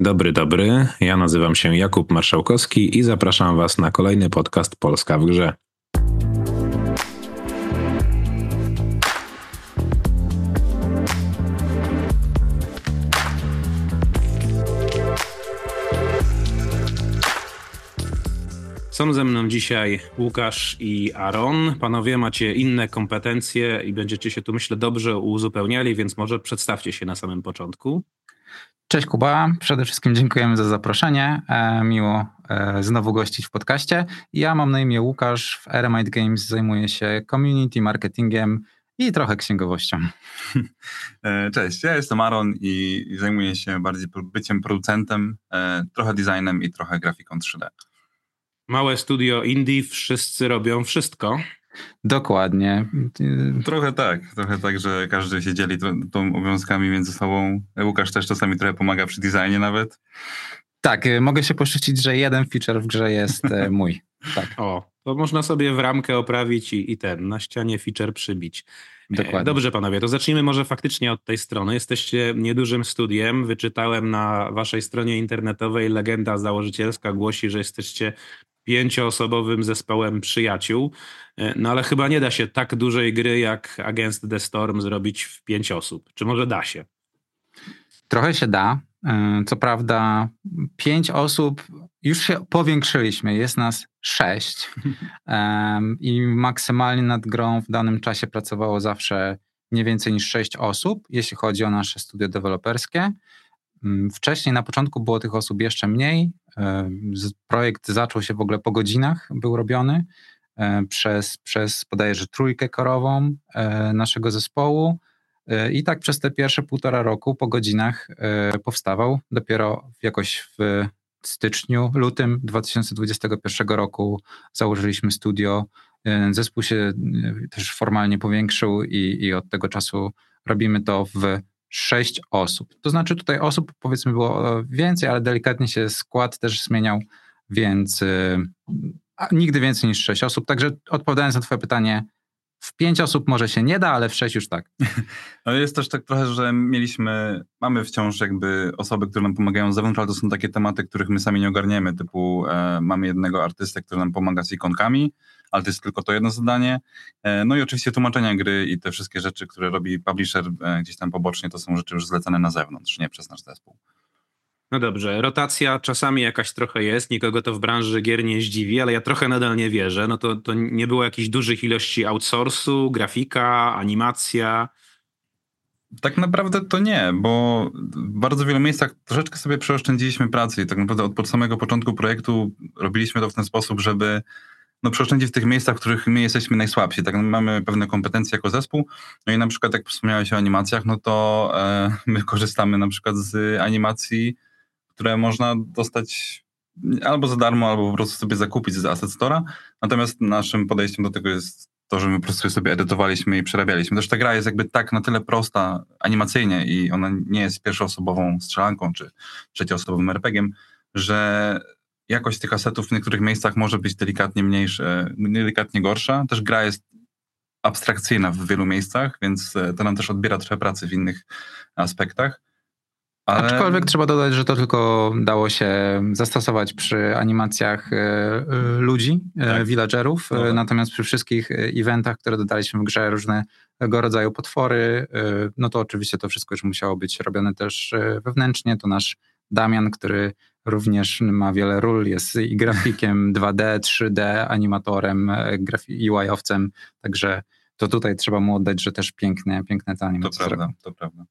Dobry, dobry. Ja nazywam się Jakub Marszałkowski i zapraszam Was na kolejny podcast Polska w Grze. Są ze mną dzisiaj Łukasz i Aaron. Panowie, macie inne kompetencje i będziecie się tu, myślę, dobrze uzupełniali, więc może przedstawcie się na samym początku. Cześć Kuba, przede wszystkim dziękujemy za zaproszenie. E, miło e, znowu gościć w podcaście. Ja mam na imię Łukasz, w Eremite Games zajmuję się community marketingiem i trochę księgowością. E, cześć, ja jestem Aaron i zajmuję się bardziej byciem producentem, trochę designem i trochę grafiką 3D. Małe studio indie, wszyscy robią wszystko. Dokładnie. Trochę tak, trochę tak, że każdy się dzieli tą obowiązkami między sobą. Łukasz też czasami trochę pomaga przy designie nawet. Tak, y, mogę się poszczycić, że jeden feature w grze jest e, mój. Tak. O, to można sobie w ramkę oprawić i, i ten, na ścianie feature przybić. E, Dokładnie. Dobrze panowie, to zacznijmy może faktycznie od tej strony. Jesteście niedużym studiem. Wyczytałem na waszej stronie internetowej legenda założycielska głosi, że jesteście pięcioosobowym zespołem przyjaciół. E, no ale chyba nie da się tak dużej gry jak Against the Storm zrobić w pięć osób. Czy może da się? Trochę się da. E, co prawda, pięć osób już się powiększyliśmy, jest nas sześć i maksymalnie nad grą w danym czasie pracowało zawsze nie więcej niż sześć osób, jeśli chodzi o nasze studio deweloperskie. Mm, wcześniej na początku było tych osób jeszcze mniej. E, projekt zaczął się w ogóle po godzinach, był robiony e, przez, przez bodajże trójkę korową e, naszego zespołu. I tak przez te pierwsze półtora roku po godzinach powstawał. Dopiero jakoś w styczniu, lutym 2021 roku założyliśmy studio. Zespół się też formalnie powiększył i, i od tego czasu robimy to w sześć osób. To znaczy tutaj osób powiedzmy było więcej, ale delikatnie się skład też zmieniał, więc y, nigdy więcej niż sześć osób. Także odpowiadając na twoje pytanie, w pięć osób może się nie da, ale w sześć już tak. No jest też tak trochę, że mieliśmy, mamy wciąż jakby osoby, które nam pomagają z zewnątrz, ale to są takie tematy, których my sami nie ogarniemy, typu e, mamy jednego artystę, który nam pomaga z ikonkami, ale to jest tylko to jedno zadanie. E, no i oczywiście tłumaczenia gry i te wszystkie rzeczy, które robi publisher e, gdzieś tam pobocznie, to są rzeczy już zlecane na zewnątrz, nie przez nasz zespół. No dobrze, rotacja czasami jakaś trochę jest, nikogo to w branży gier nie zdziwi, ale ja trochę nadal nie wierzę. No to, to nie było jakichś dużych ilości outsourcu, grafika, animacja. Tak naprawdę to nie, bo w bardzo wielu miejscach troszeczkę sobie przeoszczędziliśmy pracy i tak naprawdę od, samego początku projektu robiliśmy to w ten sposób, żeby no, przeoszczędzić w tych miejscach, w których my jesteśmy najsłabsi. Tak, mamy pewne kompetencje jako zespół. No i na przykład, jak wspomniałeś o animacjach, no to e, my korzystamy na przykład z animacji, które można dostać albo za darmo, albo po prostu sobie zakupić z Asset Store'a. Natomiast naszym podejściem do tego jest to, że my po prostu sobie edytowaliśmy i przerabialiśmy. Też ta gra jest jakby tak na tyle prosta animacyjnie i ona nie jest pierwszoosobową strzelanką czy trzecioosobowym RPG-iem, że jakość tych asetów w niektórych miejscach może być delikatnie mniejsza, delikatnie gorsza. Też gra jest abstrakcyjna w wielu miejscach, więc e, to nam też odbiera trochę pracy w innych aspektach. Ale... Aczkolwiek trzeba dodać, że to tylko dało się zastosować przy animacjach e, e, ludzi, tak. villagerów, no. natomiast przy wszystkich eventach, które dodaliśmy w grze, różnego rodzaju potwory, no to oczywiście to wszystko już musiało być robione też wewnętrznie. To nasz Damian, który również ma wiele ról, jest i grafikiem 2D, 3D, animatorem, e, UI-owcem, także to tutaj trzeba mu oddać, że też piękne, piękne te animacje. To prawda, to prawda.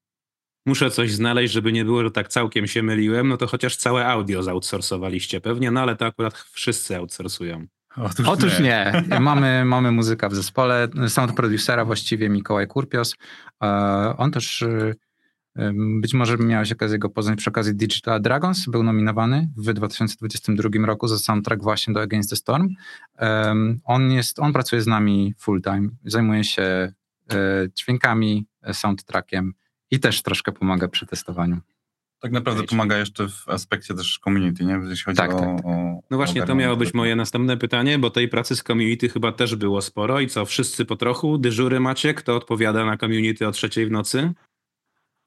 Muszę coś znaleźć, żeby nie było, że tak całkiem się myliłem, no to chociaż całe audio zoutsourcowaliście pewnie, no ale to akurat wszyscy outsourcują. Otóż, Otóż nie. nie. Mamy, mamy muzyka w zespole, sound producera właściwie Mikołaj Kurpios. E, on też e, być może miałeś okazję go poznać przy okazji Digital Dragons. Był nominowany w 2022 roku za soundtrack właśnie do Against the Storm. On, jest, on pracuje z nami full time, zajmuje się e, dźwiękami, e, soundtrackiem i też troszkę pomaga przy testowaniu. Tak naprawdę pomaga jeszcze w aspekcie też community, nie? jeśli chodzi tak, o, tak, tak. o, No właśnie, to miało być moje następne pytanie, bo tej pracy z community chyba też było sporo i co, wszyscy po trochu? Dyżury macie? Kto odpowiada na community o trzeciej w nocy?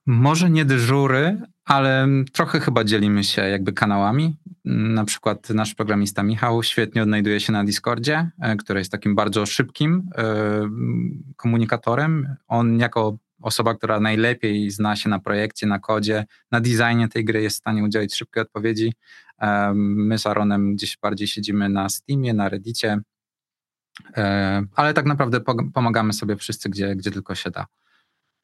Może nie dyżury, ale trochę chyba dzielimy się jakby kanałami. Na przykład nasz programista Michał świetnie odnajduje się na Discordzie, e, który jest takim bardzo szybkim e, komunikatorem. On jako osoba, która najlepiej zna się na projekcie, na kodzie, na designie tej gry jest w stanie udzielić szybkiej odpowiedzi. My z Aaronem gdzieś bardziej siedzimy na Steamie, na Reddicie, ale tak naprawdę pomagamy sobie wszyscy, gdzie, gdzie tylko się da.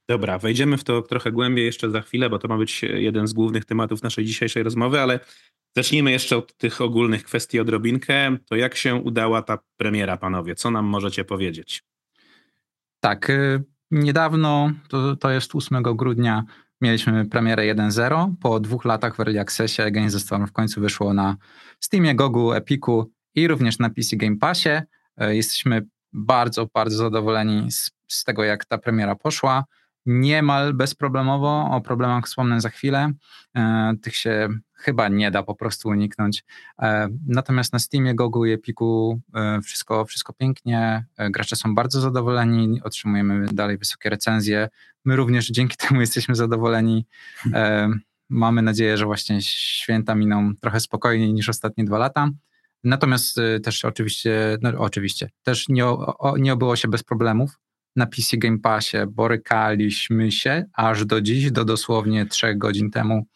Dobra, wejdziemy w to trochę głębiej jeszcze za chwilę, bo to ma być jeden z głównych tematów naszej dzisiejszej rozmowy, ale zacznijmy jeszcze od tych ogólnych kwestii odrobinkę. To jak się udała ta premiera, panowie? Co nam możecie powiedzieć? Tak, y, niedawno, to, to jest 8 grudnia, mieliśmy premierę 1.0. Po dwóch latach w Early Accessie Against w końcu wyszło na Steamie, Gogu, Epiku i również na PC Game Passie. Y, jesteśmy bardzo, bardzo zadowoleni z, z tego, jak ta premiera poszła niemal bezproblemowo. O problemach wspomnę za chwilę. E, tych się chyba nie da po prostu uniknąć. E, natomiast na Steamie, Gogu i Epiku e, wszystko, wszystko pięknie. Gracze są bardzo zadowoleni, otrzymujemy dalej wysokie recenzje. My również dzięki temu jesteśmy zadowoleni. Mamy nadzieję, że właśnie święta miną trochę spokojniej niż ostatnie dwa lata. Natomiast też oczywiście, no oczywiście, też nie, o, nie obyło się bez problemów na PC Game Passie borykaliśmy się aż do dziś, do dosłownie trzech godzin temu,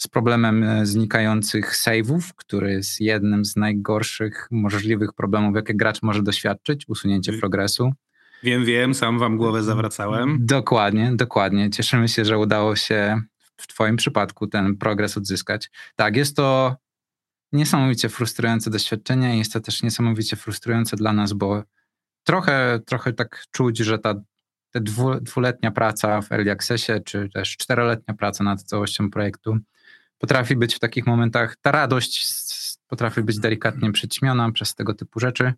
z problemem e, znikających save'ów, który jest jednym z najgorszych możliwych problemów, jakie gracz może doświadczyć, usunięcie progresu. Wiem, wiem, sam wam głowę zawracałem. Dokładnie, dokładnie. Cieszymy się, że udało się w Twoim przypadku ten progres odzyskać. Tak, jest to niesamowicie frustrujące doświadczenie i jest to też niesamowicie frustrujące dla nas, bo trochę, trochę tak czuć, że ta, ta dwu, dwuletnia praca w Early Accessie, czy też czteroletnia praca nad całością projektu potrafi być w takich momentach, ta radość potrafi być delikatnie przyćmiona przez tego typu rzeczy.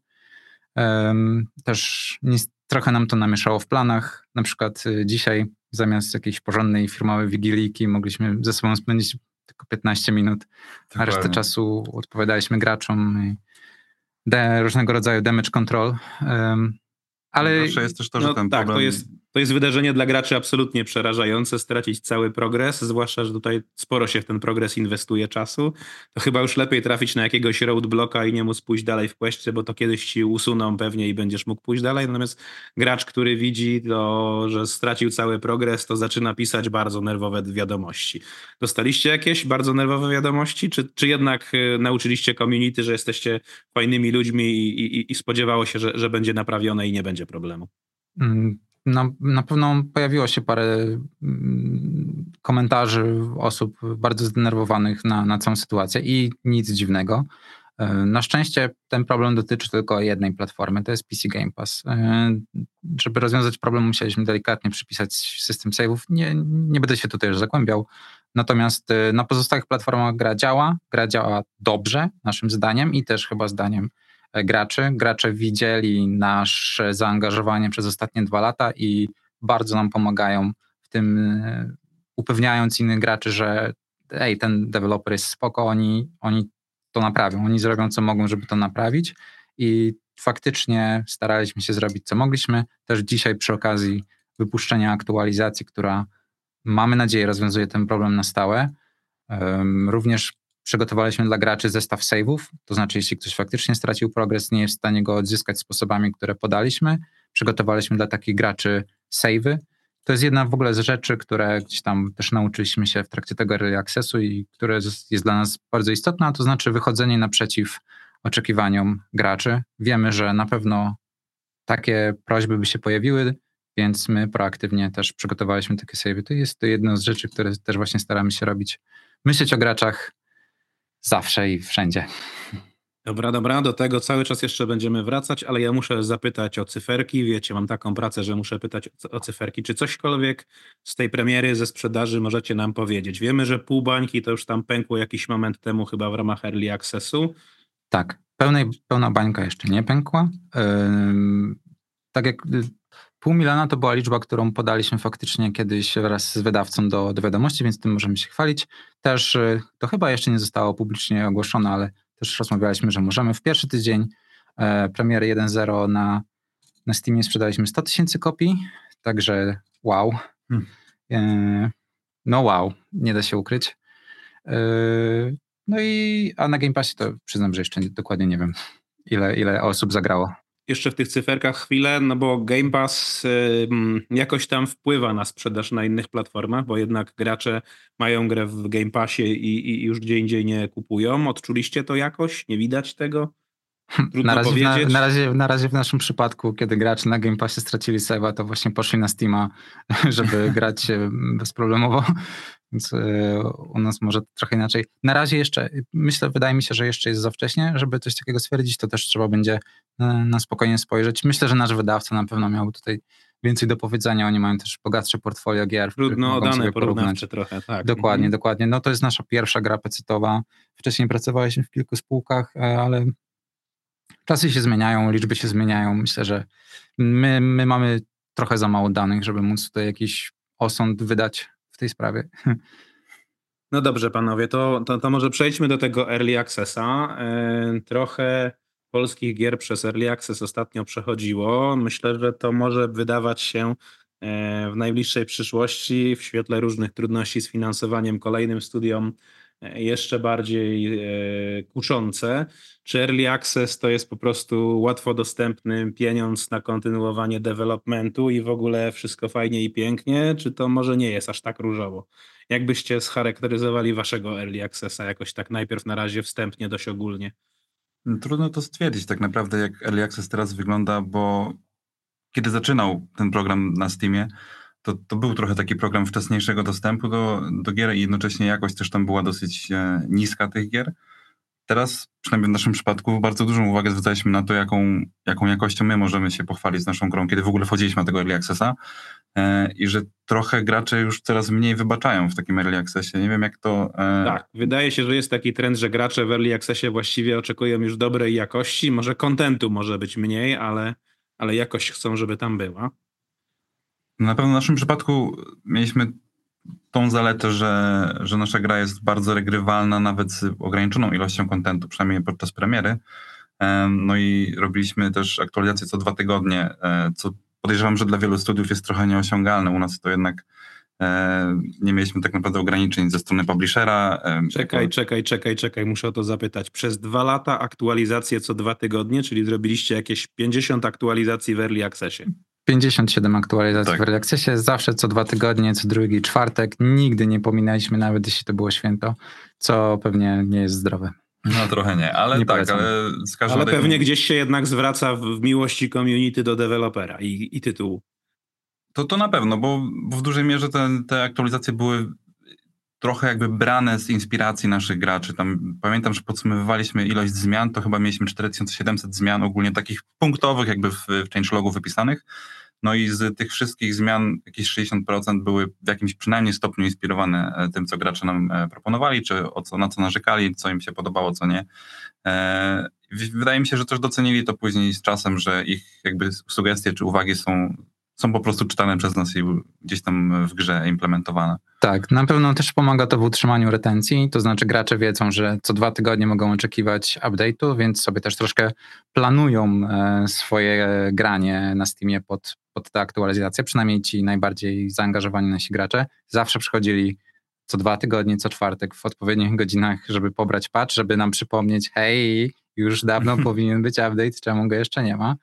Um, też nie, trochę nam to namieszało w planach. Na przykład y, dzisiaj zamiast jakiejś porządnej firmowej wigilijki mogliśmy ze sobą spędzić tylko 15 minut, a resztę czasu odpowiadaliśmy graczom. I, de, różnego rodzaju damage control. Um, ale Zawsze jest też to, że no, ten tak, problem... To jest, to jest wydarzenie dla graczy absolutnie przerażające, stracić cały progres, zwłaszcza, że tutaj sporo się w ten progres inwestuje czasu. To chyba już lepiej trafić na jakiegoś roadblocka i nie móc pójść dalej w questie, bo to kiedyś ci usuną pewnie i będziesz mógł pójść dalej. Natomiast gracz, który widzi to, że stracił cały progres, to zaczyna pisać bardzo nerwowe wiadomości. Dostaliście jakieś bardzo nerwowe wiadomości, czy, czy jednak y, nauczyliście community, że jesteście fajnymi ludźmi i, i, i spodziewało się, że, że będzie naprawione i nie będzie problemu? Mm, na, na pewno pojawiło się parę mm, komentarzy osób bardzo zdenerwowanych na, na całą sytuację i nic dziwnego. E, na szczęście ten problem dotyczy tylko jednej platformy, to jest PC Game Pass. E, żeby rozwiązać problem, musieliśmy delikatnie przypisać system save'ów. Nie, nie będę się tutaj już zagłębiał. Natomiast e, na pozostałych platformach gra działa, gra działa dobrze, naszym zdaniem i też chyba zdaniem graczy. Gracze widzieli nasze zaangażowanie przez ostatnie dwa lata i bardzo nam pomagają w tym, e, upewniając innych graczy, że ej, ten deweloper jest spoko, oni, oni to naprawią, oni zrobią co mogą, żeby to naprawić i faktycznie staraliśmy się zrobić co mogliśmy. Też dzisiaj przy okazji wypuszczenia aktualizacji, która mamy nadzieję rozwiązuje ten problem na stałe. Również Przygotowaliśmy dla graczy zestaw save'ów, to znaczy jeśli ktoś faktycznie stracił progres, nie jest w stanie go odzyskać sposobami, które podaliśmy, przygotowaliśmy dla takich graczy save'y. To jest jedna w ogóle z rzeczy, które gdzieś tam też nauczyliśmy się w trakcie tego early accessu i które jest dla nas bardzo istotne, to znaczy wychodzenie naprzeciw oczekiwaniom graczy. Wiemy, że na pewno takie prośby by się pojawiły, więc my proaktywnie też przygotowaliśmy takie savey. To jest to jedna z rzeczy, które też właśnie staramy się robić. Myśleć o graczach zawsze i wszędzie. Dobra, dobra, do tego cały czas jeszcze będziemy wracać, ale ja muszę zapytać o cyferki. Wiecie, mam taką pracę, że muszę pytać o cyferki. Czy cośkolwiek z tej premiery, ze sprzedaży możecie nam powiedzieć? Wiemy, że pół bańki to już tam pękło jakiś moment temu chyba w ramach Early Accessu. Tak, pełnej, pełna bańka jeszcze nie pękła. Yy, tak jak Pół miliona to była liczba, którą podaliśmy faktycznie kiedyś wraz z wydawcą do, do wiadomości, więc tym możemy się chwalić. Też y, to chyba jeszcze nie zostało publicznie ogłoszone, ale też rozmawialiśmy, że możemy. W pierwszy tydzień e, premiery 1.0 na, na Steamie sprzedaliśmy 100 tysięcy kopii, także wow. Hmm. E, no wow, nie da się ukryć. Yy, no i a na Game Passie to przyznam, że jeszcze dokładnie nie wiem, ile, ile osób zagrało jeszcze w tych cyferkach chwilę, no bo Game Pass jakoś tam wpływa na sprzedaż na innych platformach, bo jednak gracze mają grę w Game Passie i, i już gdzie indziej nie kupują. Odczuliście to jakoś? Nie widać tego? Trudno na, razie, na, na, razie, na razie w naszym przypadku, kiedy gracze na Game Passie stracili save'a, to właśnie poszli na Steama, żeby grać bezproblemowo. Więc e, u nas może trochę inaczej. Na razie jeszcze, myślę, wydaje mi się, że jeszcze jest za wcześnie, żeby coś takiego stwierdzić, to też trzeba będzie e, na spokojnie spojrzeć. Myślę, że nasz wydawca na pewno miał tutaj więcej do powiedzenia. Oni mają też bogatsze portfolio gier. Trudno dane porównawcze trochę, tak. Dokładnie, mhm. dokładnie. No to jest nasza pierwsza gra pecetowa. Wcześniej pracowaliśmy w kilku spółkach, e, ale czasy się zmieniają, liczby się zmieniają. Myślę, że my, my mamy trochę za mało danych, żeby móc tutaj jakiś osąd wydać tej sprawie. No dobrze, panowie, to, to, to może przejdźmy do tego Early Accessa. E, trochę polskich gier przez Early Access ostatnio przechodziło. Myślę, że to może wydawać się e, w najbliższej przyszłości w świetle różnych trudności z finansowaniem kolejnym studiom jeszcze bardziej e, kuszące. Czy Early Access to jest po prostu łatwo dostępny pieniądz na kontynuowanie developmentu i w ogóle wszystko fajnie i pięknie, czy to może nie jest aż tak różowo? Jak byście scharakteryzowali waszego Early Accessa jakoś tak najpierw na razie wstępnie, dość ogólnie? Trudno to stwierdzić tak naprawdę, jak Early Access teraz wygląda, bo kiedy zaczynał ten program na Steamie, to, to był trochę taki program wczesniejszego dostępu do, do gier i jednocześnie jakość też tam była dosyć e, niska tych gier. Teraz, przynajmniej w naszym przypadku, bardzo dużą uwagę zwracaliśmy na to, jaką, jaką jakością my możemy się pochwalić z naszą grą, kiedy w ogóle wchodziliśmy na tego Early Accessa e, i że trochę gracze już coraz mniej wybaczają w takim Early Accessie. Nie wiem, jak to... E... Tak, wydaje się, że jest taki trend, że gracze w Early Accessie właściwie oczekują już dobrej jakości. Może kontentu może być mniej, ale, ale jakość chcą, żeby tam była. Na pewno w naszym przypadku mieliśmy tą zaletę, że, że nasza gra jest bardzo regrywalna, nawet z ograniczoną ilością kontentu, przynajmniej podczas premiery. No i robiliśmy też aktualizacje co dwa tygodnie, e, co podejrzewam, że dla wielu studiów jest trochę nieosiągalne. U nas to jednak e, nie mieliśmy tak naprawdę ograniczeń ze strony publishera. Czekaj, czekaj, czekaj, czekaj, muszę o to zapytać. Przez dwa lata aktualizacje co dwa tygodnie, czyli zrobiliście jakieś 50 aktualizacji w Early Accessie. 57 aktualizacji tak. w Accessie, zawsze co dwa tygodnie, co drugi czwartek. Nigdy nie pominęliśmy, nawet jeśli to było święto, co pewnie nie jest zdrowe. No trochę nie, ale nie tak, ale z każdym Ale pewnie gdzieś się jednak zwraca w miłości community do dewelopera i, i tytułu. To, to na pewno, bo, bo w dużej mierze te, te aktualizacje były trochę jakby brane z inspiracji naszych graczy. Tam pamiętam, że podsumowywaliśmy ilość zmian, to chyba mieliśmy 4700 zmian ogólnie takich punktowych jakby w, w changelogu wypisanych. No i z tych wszystkich zmian jakieś 60% były w jakimś przynajmniej stopniu inspirowane e, tym, co gracze nam e, proponowali, czy o co, na co narzekali, co im się podobało, co nie. E, wydaje mi się, że też docenili to później z czasem, że ich jakby sugestie czy uwagi są są po prostu czytane przez nas i gdzieś tam w grze implementowane. Tak, na pewno też pomaga to w utrzymaniu retencji, to znaczy gracze wiedzą, że co dwa tygodnie mogą oczekiwać update'u, więc sobie też troszkę planują e, swoje granie na Steamie pod, pod tę aktualizację, przynajmniej ci najbardziej zaangażowani nasi gracze zawsze przychodzili co dwa tygodnie, co czwartek w odpowiednich godzinach, żeby pobrać patch, żeby nam przypomnieć, hej, już dawno powinien być update, czemu go jeszcze nie ma,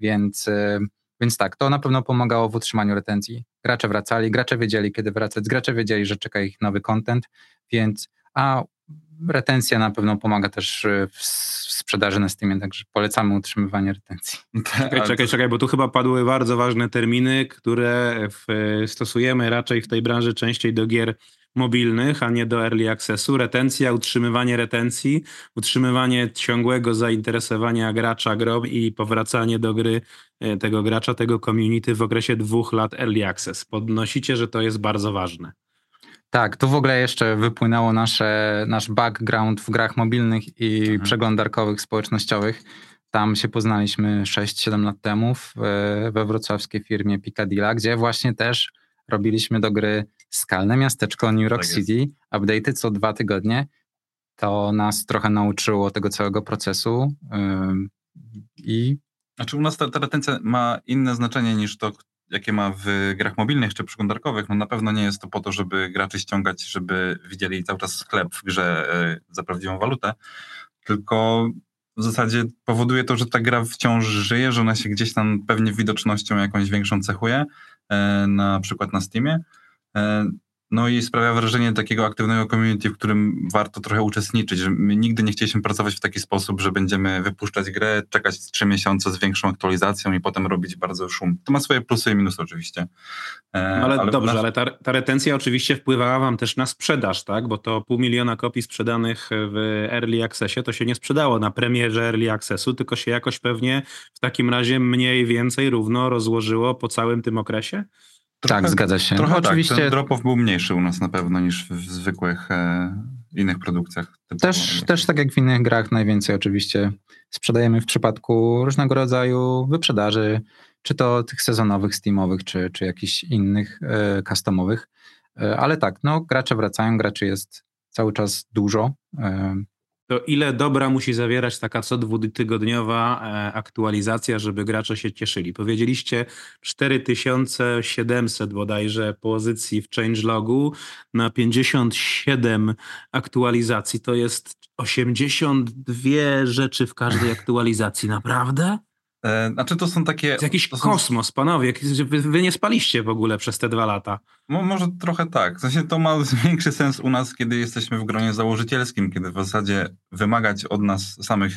więc e, więc tak, to na pewno pomagało w utrzymaniu retencji. Gracze wracali, gracze wiedzieli, kiedy wracać, gracze wiedzieli, że czeka ich nowy content, więc a retencja na pewno pomaga też e, w sprzedaży na Steamie, także polecamy utrzymywanie retencji. Czekaj, czekaj, czekaj, bo tu chyba padły bardzo ważne terminy, które w, stosujemy raczej w tej branży częściej do gier mobilnych, a nie do early accessu. Retencja, utrzymywanie retencji, utrzymywanie ciągłego zainteresowania gracza grą i powracanie do gry e, tego gracza, tego community w okresie dwóch lat early access. Podnosicie, że to jest bardzo ważne. Tak, tu w ogóle jeszcze wypłynęło nasze, nasz background w grach mobilnych i mhm. przeglądarkowych, społecznościowych. Tam się poznaliśmy 6-7 lat temu w, we wrocławskiej firmie Picadilla, gdzie właśnie też robiliśmy do gry skalne miasteczko New York tak City, update'y co dwa tygodnie. To nas trochę nauczyło tego całego procesu i... Znaczy u nas ta, ta retencja ma inne znaczenie niż to, jakie ma w grach mobilnych czy przeglądarkowych, no na pewno nie jest to po to, żeby graczy ściągać, żeby widzieli cały czas sklep w grze za prawdziwą walutę, tylko w zasadzie powoduje to, że ta gra wciąż żyje, że ona się gdzieś tam pewnie widocznością jakąś większą cechuje, na przykład na Steamie. No i sprawia wrażenie takiego aktywnego community, w którym warto trochę uczestniczyć, my nigdy nie chcieliśmy pracować w taki sposób, że będziemy wypuszczać grę, czekać trzy miesiące z większą aktualizacją i potem robić bardzo szum. To ma swoje plusy i minusy oczywiście. E, ale, ale, dobrze, ale ta, ta retencja oczywiście wpływała wam też na sprzedaż, tak? Bo to pół miliona kopii sprzedanych w Early Accessie to się nie sprzedało na premierze Early Accessu, tylko się jakoś pewnie w takim razie mniej więcej równo rozłożyło po całym tym okresie? Trochę, tak, zgadza się. Trochę no, oczywiście. Tak, drop-off był mniejszy u nas na pewno niż w zwykłych e, innych produkcjach. Też, też tak jak w innych grach, najwięcej oczywiście sprzedajemy w przypadku różnego rodzaju wyprzedaży, czy to tych sezonowych, steamowych, czy, czy jakichś innych e, customowych. E, ale tak, no gracze wracają, graczy jest cały czas dużo. E, to ile dobra musi zawierać taka co dwutygodniowa e, aktualizacja, żeby gracze się cieszyli? Powiedzieliście 4700 bodajże pozycji w changelogu na 57 aktualizacji. To jest 82 rzeczy w każdej aktualizacji. Naprawdę? E, znaczy to są takie... To jakiś to kosmos, są... panowie. Wy, wy, nie spaliście w ogóle przez te dwa lata. Mo, może trochę tak. W sensie to ma większy sens u nas, kiedy jesteśmy w gronie założycielskim, kiedy w zasadzie wymagać od nas samych,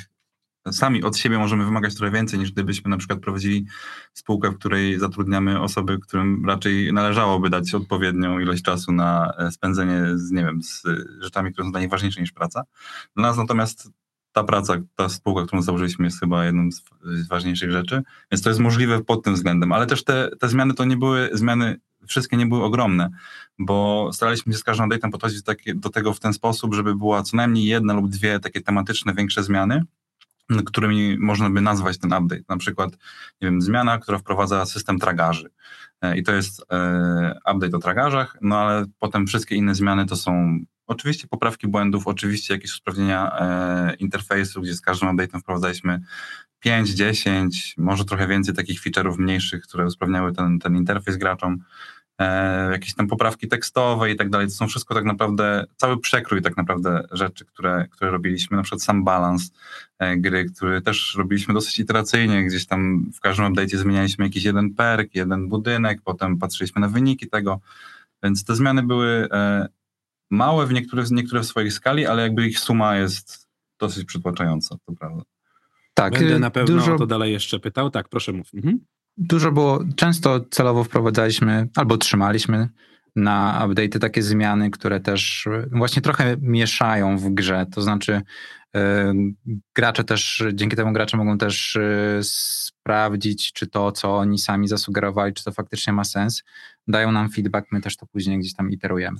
sami od siebie możemy wymagać trochę więcej, niż gdybyśmy na przykład prowadzili spółkę, w której zatrudniamy osoby, którym raczej należałoby dać odpowiednią ilość czasu na e, spędzenie z, nie wiem, z rzeczami, które są dla nich ważniejsze niż praca. Dla nas natomiast ta praca, ta spółka, którą założyliśmy, jest chyba jedną z, ważniejszych rzeczy, więc to jest możliwe pod tym względem, ale też te, te zmiany to nie były zmiany, wszystkie nie były ogromne, bo staraliśmy się z każdą update'em podchodzić takie, do tego w ten sposób, żeby była co najmniej jedna lub dwie takie tematyczne, większe zmiany, którymi można by nazwać ten update. Na przykład, nie wiem, zmiana, która wprowadza system tragarzy. E, I to jest e, update o tragarzach, no ale potem wszystkie inne zmiany to są Oczywiście poprawki błędów, oczywiście jakieś usprawnienia e, interfejsu, gdzie z każdym update'em wprowadzaliśmy 5, 10, może trochę więcej takich feature'ów mniejszych, które usprawniały ten, ten interfejs graczom, e, jakieś tam poprawki tekstowe i tak dalej. To są wszystko tak naprawdę, cały przekrój tak naprawdę rzeczy, które, które robiliśmy, na przykład sam balans e, gry, który też robiliśmy dosyć iteracyjnie, gdzieś tam w każdym update'cie zmienialiśmy jakiś jeden perk, jeden budynek, potem patrzyliśmy na wyniki tego, więc te zmiany były e, małe w niektóre, niektóre w swojej skali, ale jakby ich suma jest dosyć przytłaczająca, to prawda. Tak, Będę y, na pewno dużo, to dalej jeszcze pytał. Tak, proszę mów. Mhm. Dużo było, często celowo wprowadzaliśmy albo trzymaliśmy na update'y takie zmiany, które też właśnie trochę mieszają w grze. To znaczy, yy, gracze też, dzięki temu gracze mogą też yy, sprawdzić, czy to, co oni sami zasugerowali, czy to faktycznie ma sens. Dają nam feedback, my też to później gdzieś tam iterujemy.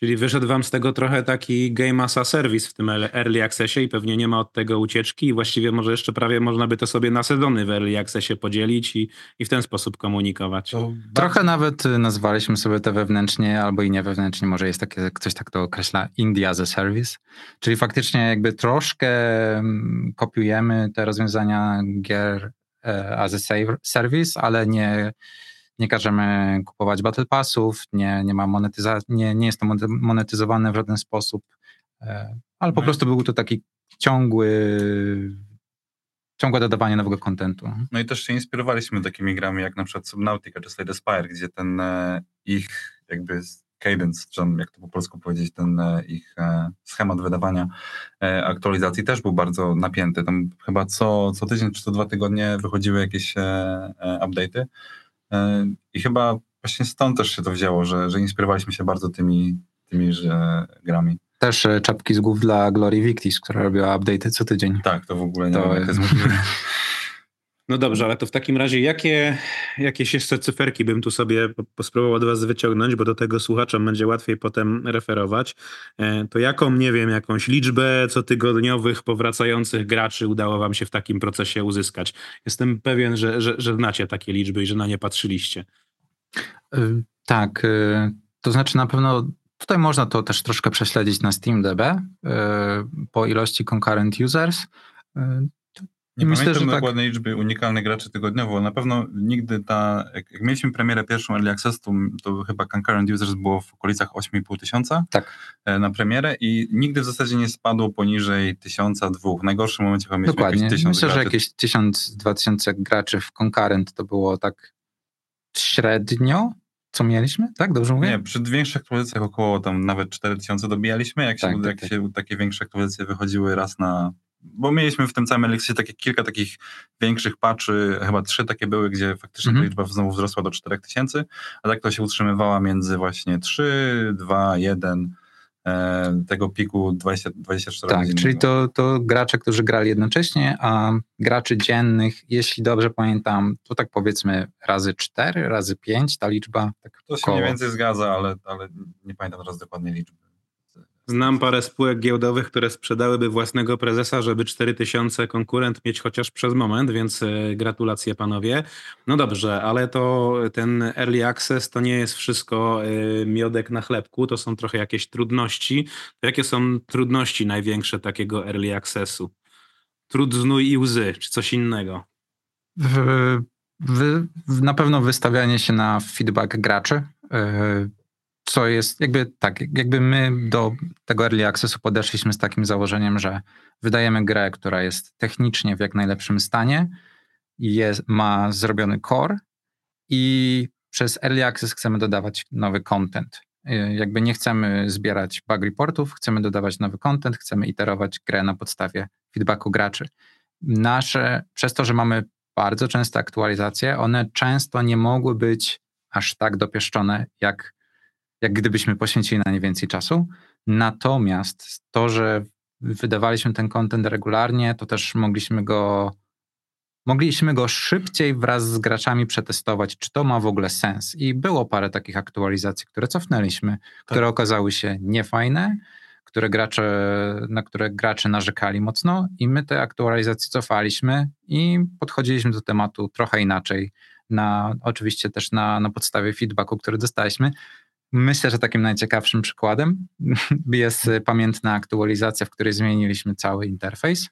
Czyli wyszedł wam z tego trochę taki game as a service w tym early accessie i pewnie nie ma od tego ucieczki i właściwie może jeszcze prawie można by to sobie na sezony w early accessie podzielić i, i w ten sposób komunikować. To trochę nawet nazwaliśmy sobie to wewnętrznie albo i nie wewnętrznie, może jest takie, ktoś tak to określa, India as a service, czyli faktycznie jakby troszkę mm, kopiujemy te rozwiązania gier e, as a service, ale nie nie każemy kupować battle passów, nie, nie, ma monetyza- nie, nie jest to monetyzowane w żaden sposób, e, ale po no prostu był to taki ciągły ciągłe dodawanie nowego kontentu. No i też się inspirowaliśmy takimi grami jak na przykład Subnautica czy Slade Spire, gdzie ten e, ich jakby cadence, czy jak to po polsku powiedzieć, ten e, ich schemat wydawania aktualizacji też był bardzo napięty. Tam chyba co, co tydzień czy co dwa tygodnie wychodziły jakieś update'y. I chyba właśnie stąd też się to wzięło, że, że inspirowaliśmy się bardzo tymi, tymi że grami. Też e, czapki z głów dla Glory Victis, która robiła update'y co tydzień. Tak, to w ogóle nie to wiem, jak jest możliwe. No dobrze, ale to w takim razie jakie, jakieś jeszcze cyferki bym tu sobie spróbował od was wyciągnąć, bo do tego słuchaczom będzie łatwiej potem referować. E, to jaką, nie wiem, jakąś liczbę cotygodniowych powracających graczy udało wam się w takim procesie uzyskać? Jestem pewien, że, że, że znacie takie liczby i że na nie patrzyliście. Y, tak, y, to znaczy na pewno tutaj można to też troszkę prześledzić na SteamDB po ilości concurrent users Nie Myślę, pamiętam że dokładnej tak. liczby unikalnych graczy tygodniowo. Na pewno nigdy ta, jak, jak mieliśmy premierę pierwszą Early Access, to, to chyba concurrent users było w okolicach 8,5 tysiąca tak. E, na premierę i nigdy w zasadzie nie spadło poniżej tysiąca dwóch. W najgorszym momencie chyba mieliśmy Dokładnie. jakieś tysiąc Myślę, graczy. że jakieś tysiąc, dwa tysiące graczy w concurrent to było tak średnio, co mieliśmy, tak? Dobrze mówię? Nie, przy większych aktualizacjach około tam nawet 4000 dobijaliśmy, jak, tak, się, tak, jak tak. się takie większe aktualizacje wychodziły raz na bo mieliśmy w tym całym Elixie takie, kilka takich większych patchy, chyba trzy takie były, gdzie faktycznie mm -hmm. ta liczba znowu wzrosła do 4000, a tak to się utrzymywała między właśnie 3, 2, 1 e, tego piku 20, 24 tak, czyli to, to gracze, którzy grali jednocześnie, a graczy dziennych, jeśli dobrze pamiętam, to tak powiedzmy razy 4, razy 5 ta liczba. Tak to się mniej więcej zgadza, ale, ale nie pamiętam teraz dokładnej liczby. Znam parę spółek giełdowych, które sprzedałyby własnego prezesa, żeby 4000 konkurent mieć chociaż przez moment, więc e, gratulacje panowie. No dobrze, ale to ten early access to nie jest wszystko e, miodek na chlebku, to są trochę jakieś trudności. Jakie są trudności największe takiego early accessu? Trud znój i łzy, czy coś innego? W, w, na pewno wystawianie się na feedback graczy. Co jest jakby tak, jakby my do tego early accessu podeszliśmy z takim założeniem, że wydajemy grę, która jest technicznie w jak najlepszym stanie, jest, ma zrobiony core i przez early access chcemy dodawać nowy content. Y, jakby nie chcemy zbierać bug reportów, chcemy dodawać nowy content, chcemy iterować grę na podstawie feedbacku graczy. Nasze, przez to, że mamy bardzo częste aktualizacje, one często nie mogły być aż tak dopieszczone, jak jak gdybyśmy poświęcili na nie więcej czasu. Natomiast to, że wydawaliśmy ten content regularnie, to też mogliśmy go mogliśmy go szybciej wraz z graczami przetestować, czy to ma w ogóle sens. I było parę takich aktualizacji, które cofnęliśmy, tak. które okazały się niefajne, które gracze, na które gracze narzekali mocno i my te aktualizacje cofaliśmy i podchodziliśmy do tematu trochę inaczej. Na, oczywiście też na, na podstawie feedbacku, który dostaliśmy, Myślę, że takim najciekawszym przykładem jest pamiętna aktualizacja, w której zmieniliśmy cały interfejs.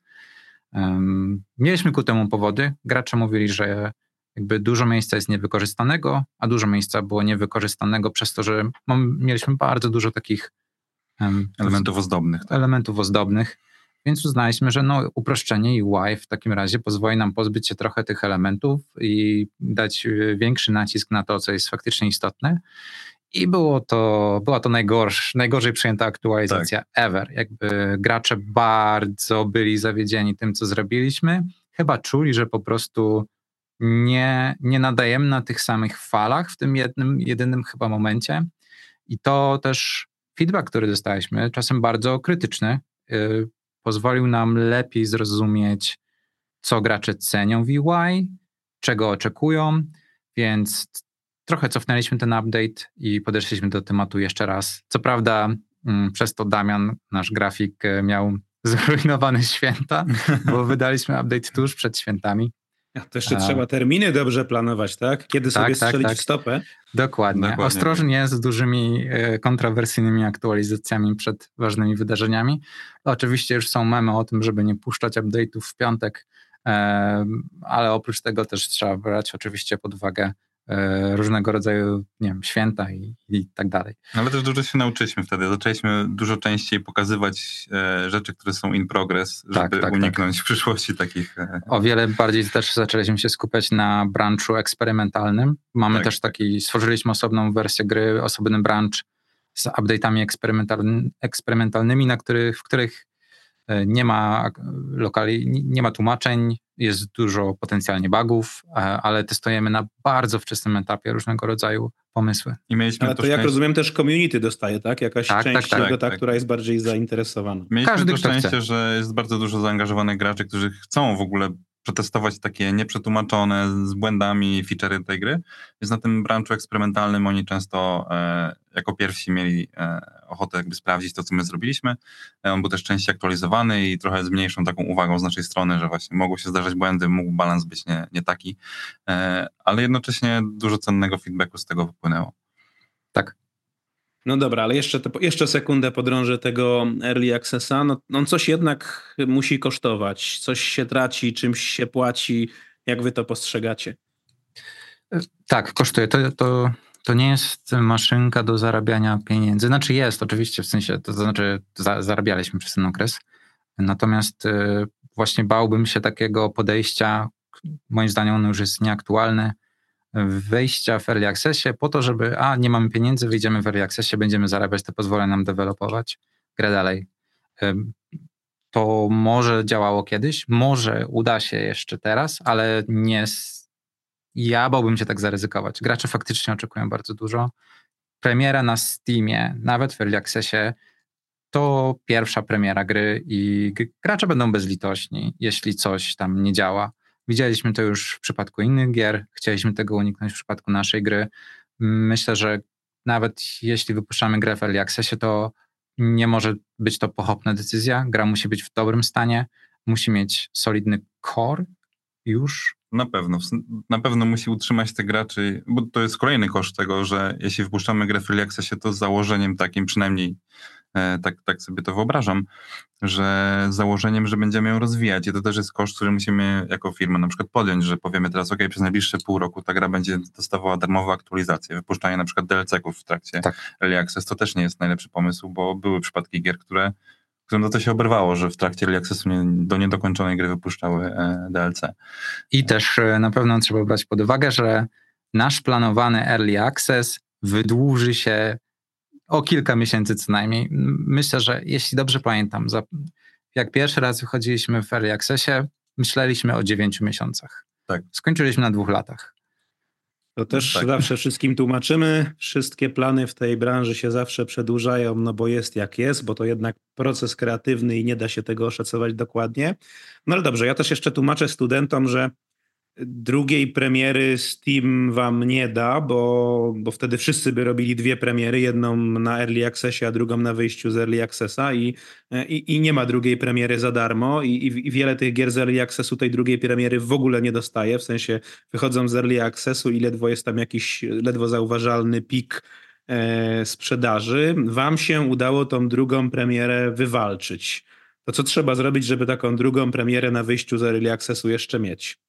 mieliśmy ku temu powody. Gracze mówili, że jakby dużo miejsca jest niewykorzystanego, a dużo miejsca było niewykorzystanego przez to, że mieliśmy bardzo dużo takich elementów ozdobnych. Tak? Elementów ozdobnych. Więc uznaliśmy, że no, uproszczenie UI w takim razie pozwoli nam pozbyć się trochę tych elementów i dać e, większy nacisk na to, co jest faktycznie istotne. I było to, była to najgorsz, najgorzej przyjęta aktualizacja tak. ever. Jakby gracze bardzo byli zawiedzieni tym, co zrobiliśmy. Chyba czuli, że po prostu nie, nie nadajemy na tych samych falach w tym jednym, jedynym chyba momencie. I to też feedback, który dostaliśmy, czasem bardzo krytyczny, yy, pozwolił nam lepiej zrozumieć, co gracze cenią w UI, czego oczekują, więc trochę cofnęliśmy ten update i podeszliśmy do tematu jeszcze raz. Co prawda, mm, przez to Damian, nasz grafik, e, miał zrujnowane święta, bo wydaliśmy update tuż przed świętami. To jeszcze A... trzeba terminy dobrze planować, tak? Kiedy tak, sobie tak, strzelić tak. w stopę. Dokładnie. Dokładnie. Ostrożnie z dużymi e, kontrowersyjnymi aktualizacjami przed ważnymi wydarzeniami. Oczywiście już są memy o tym, żeby nie puszczać update'ów w piątek, ale oprócz tego też trzeba brać oczywiście pod uwagę E, różnego rodzaju, nie wiem, święta i, i tak dalej. Ale też dużo się nauczyliśmy wtedy. Zaczęliśmy dużo częściej pokazywać e, rzeczy, które są in progress, tak, żeby tak, tak. uniknąć tak. w przyszłości takich... E... O wiele bardziej też zaczęliśmy się skupiać na branchu eksperymentalnym. Mamy tak, też tak. taki, stworzyliśmy osobną wersję gry, osobny branch z update'ami eksperymentalnymi, na których, w których e, nie ma lokali, nie ma tłumaczeń, jest dużo potencjalnie bugów, e, ale testujemy na bardzo wczesnym etapie różnego rodzaju pomysły. I mieliśmy ale to, jak rozumiem też community dostaje, tak? Jakaś tak, część tak, tak, tego, ta, tak. która jest bardziej zainteresowana. Mieliśmy Każdy, to szczęście, że jest bardzo dużo zaangażowanych graczy, którzy chcą w ogóle przetestować takie nieprzetłumaczone z błędami feature'y tej gry. Więc na tym branchu eksperymentalnym oni często e, jako pierwsi mieli e, ochotę jakby sprawdzić to, co my zrobiliśmy. E, on był też częściej aktualizowany i trochę z mniejszą taką uwagą z naszej strony, że właśnie mogły się zdarzać błędy, mógł balans być nie, nie taki, e, ale jednocześnie dużo cennego feedbacku z tego wypłynęło. No dobra, ale jeszcze, te, jeszcze sekundę podrążę tego Early Accessa. No, on coś jednak musi kosztować, coś się traci, czymś się płaci. Jak wy to postrzegacie? Tak, kosztuje. To, to, to nie jest maszynka do zarabiania pieniędzy. Znaczy jest oczywiście, w sensie, to znaczy za, zarabialiśmy przez ten okres. Natomiast y, właśnie bałbym się takiego podejścia, moim zdaniem ono już jest nieaktualne, wejścia w Early Accessie po to, żeby a, nie mamy pieniędzy, wyjdziemy w Early Accessie, będziemy zarabiać, to pozwoli nam dewelopować grę dalej. To może działało kiedyś, może uda się jeszcze teraz, ale nie ja bałbym się tak zaryzykować. Gracze faktycznie oczekują bardzo dużo. Premiera na Steamie, nawet w Early Accessie, to pierwsza premiera gry i gracze będą bezlitośni, jeśli coś tam nie działa. Widzieliśmy to już w przypadku innych gier, chcieliśmy tego uniknąć w przypadku naszej gry. Myślę, że nawet jeśli wypuszczamy grę w Early Accessie, to nie może być to pochopna decyzja. Gra musi być w dobrym stanie, musi mieć solidny core już. Na pewno. Na pewno musi utrzymać te graczy, bo to jest kolejny koszt tego, że jeśli wypuszczamy grę w Early Accessie, to z założeniem takim przynajmniej tak, tak sobie to wyobrażam, że założeniem, że będziemy ją rozwijać i to też jest koszt, który musimy jako firma na przykład podjąć, że powiemy teraz, ok, przez najbliższe pół roku ta gra będzie dostawała darmową aktualizację, wypuszczanie na przykład DLC-ków w trakcie tak. Early Access, to też nie jest najlepszy pomysł, bo były przypadki gier, które którym to, to się oberwało, że w trakcie Early Accessu nie, do niedokończonej gry wypuszczały e, DLC. I też e, na pewno trzeba brać pod uwagę, że nasz planowany Early Access wydłuży się o kilka miesięcy co najmniej. Myślę, że jeśli dobrze pamiętam, jak pierwszy raz wychodziliśmy w Early Accessie, myśleliśmy o dziewięciu miesiącach. Tak. Skończyliśmy na dwóch latach. To też tak. zawsze wszystkim tłumaczymy. Wszystkie plany w tej branży się zawsze przedłużają, no bo jest jak jest, bo to jednak proces kreatywny i nie da się tego oszacować dokładnie. No ale dobrze, ja też jeszcze tłumaczę studentom, że drugiej premiery Steam wam nie da, bo, bo wtedy wszyscy by robili dwie premiery, jedną na Early Accessie, a drugą na wyjściu z Early Accessa i, i, i nie ma drugiej premiery za darmo i, i, wiele tych gier z Early Accessu tej drugiej premiery w ogóle nie dostaje, w sensie wychodzą z Early Accessu i ledwo jest tam jakiś ledwo zauważalny pik e, sprzedaży. Wam się udało tą drugą premierę wywalczyć. To co trzeba zrobić, żeby taką drugą premierę na wyjściu z Early Accessu jeszcze mieć?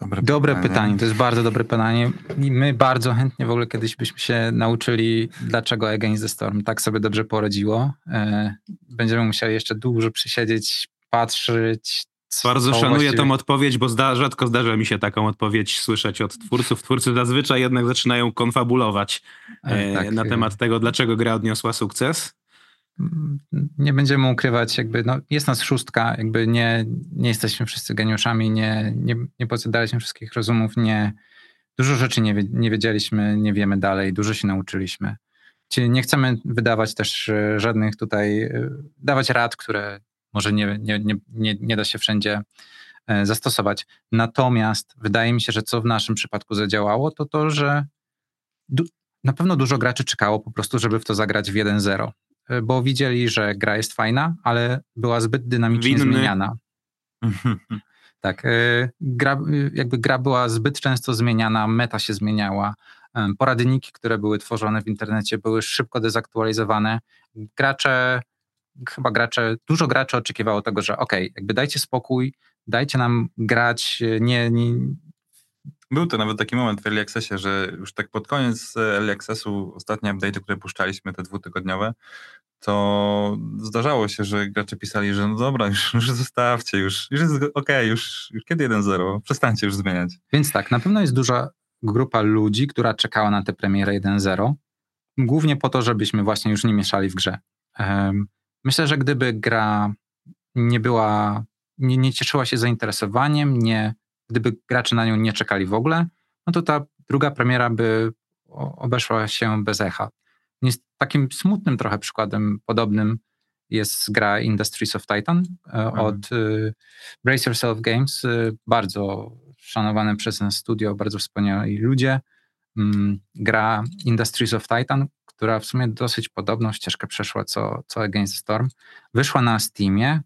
Dobre, dobre pytanie. pytanie. to jest bardzo dobre pytanie. I my bardzo chętnie w ogóle kiedyś byśmy się nauczyli, dlaczego Against the Storm tak sobie dobrze poradziło. E, będziemy musieli jeszcze dużo przysiedzieć, patrzeć. Bardzo szanuję właściwie... tą odpowiedź, bo zda, rzadko zdarza mi się taką odpowiedź słyszeć od twórców. Twórcy zazwyczaj jednak zaczynają konfabulować e, tak, na temat tego, dlaczego gra odniosła sukces nie będziemy ukrywać, jakby no, jest nas szóstka, jakby nie, nie jesteśmy wszyscy geniuszami, nie, nie, nie posiadaliśmy wszystkich rozumów, nie, dużo rzeczy nie, nie wiedzieliśmy, nie wiemy dalej, dużo się nauczyliśmy. Czyli nie chcemy wydawać też e, żadnych tutaj, e, dawać rad, które może nie, nie, nie, nie da się wszędzie e, zastosować. Natomiast wydaje mi się, że co w naszym przypadku zadziałało, to to, że na pewno dużo graczy czekało po prostu, żeby w to zagrać w 1-0 bo widzieli, że gra jest fajna, ale była zbyt dynamicznie Winny. zmieniana. tak, e, gra, jakby gra była zbyt często zmieniana, meta się zmieniała, e, poradniki, które były tworzone w internecie były szybko dezaktualizowane. Gracze, chyba gracze, dużo graczy oczekiwało tego, że ok, jakby dajcie spokój, dajcie nam grać, nie, nie był to nawet taki moment w Early Accessie, że już tak pod koniec Early Accessu, ostatnie update, które puszczaliśmy, te dwutygodniowe, to zdarzało się, że gracze pisali, że no dobra, już, już zostawcie, już, już jest okej, okay, już, już kiedy 1.0, przestańcie już zmieniać. Więc tak, na pewno jest duża grupa ludzi, która czekała na tę premierę 1.0, głównie po to, żebyśmy właśnie już nie mieszali w grze. Myślę, że gdyby gra nie była, nie, nie cieszyła się zainteresowaniem, nie gdyby gracze na nią nie czekali w ogóle, no to ta druga premiera by obeszła się bez echa. Jest takim smutnym trochę przykładem podobnym jest gra Industries of Titan e, mhm. od y, Brace Yourself Games, y, bardzo szanowane przez nas studio, bardzo wspaniali ludzie. Mm, gra Industries of Titan, która w sumie dosyć podobną ścieżkę przeszła co, co Against the Storm. Wyszła na Steamie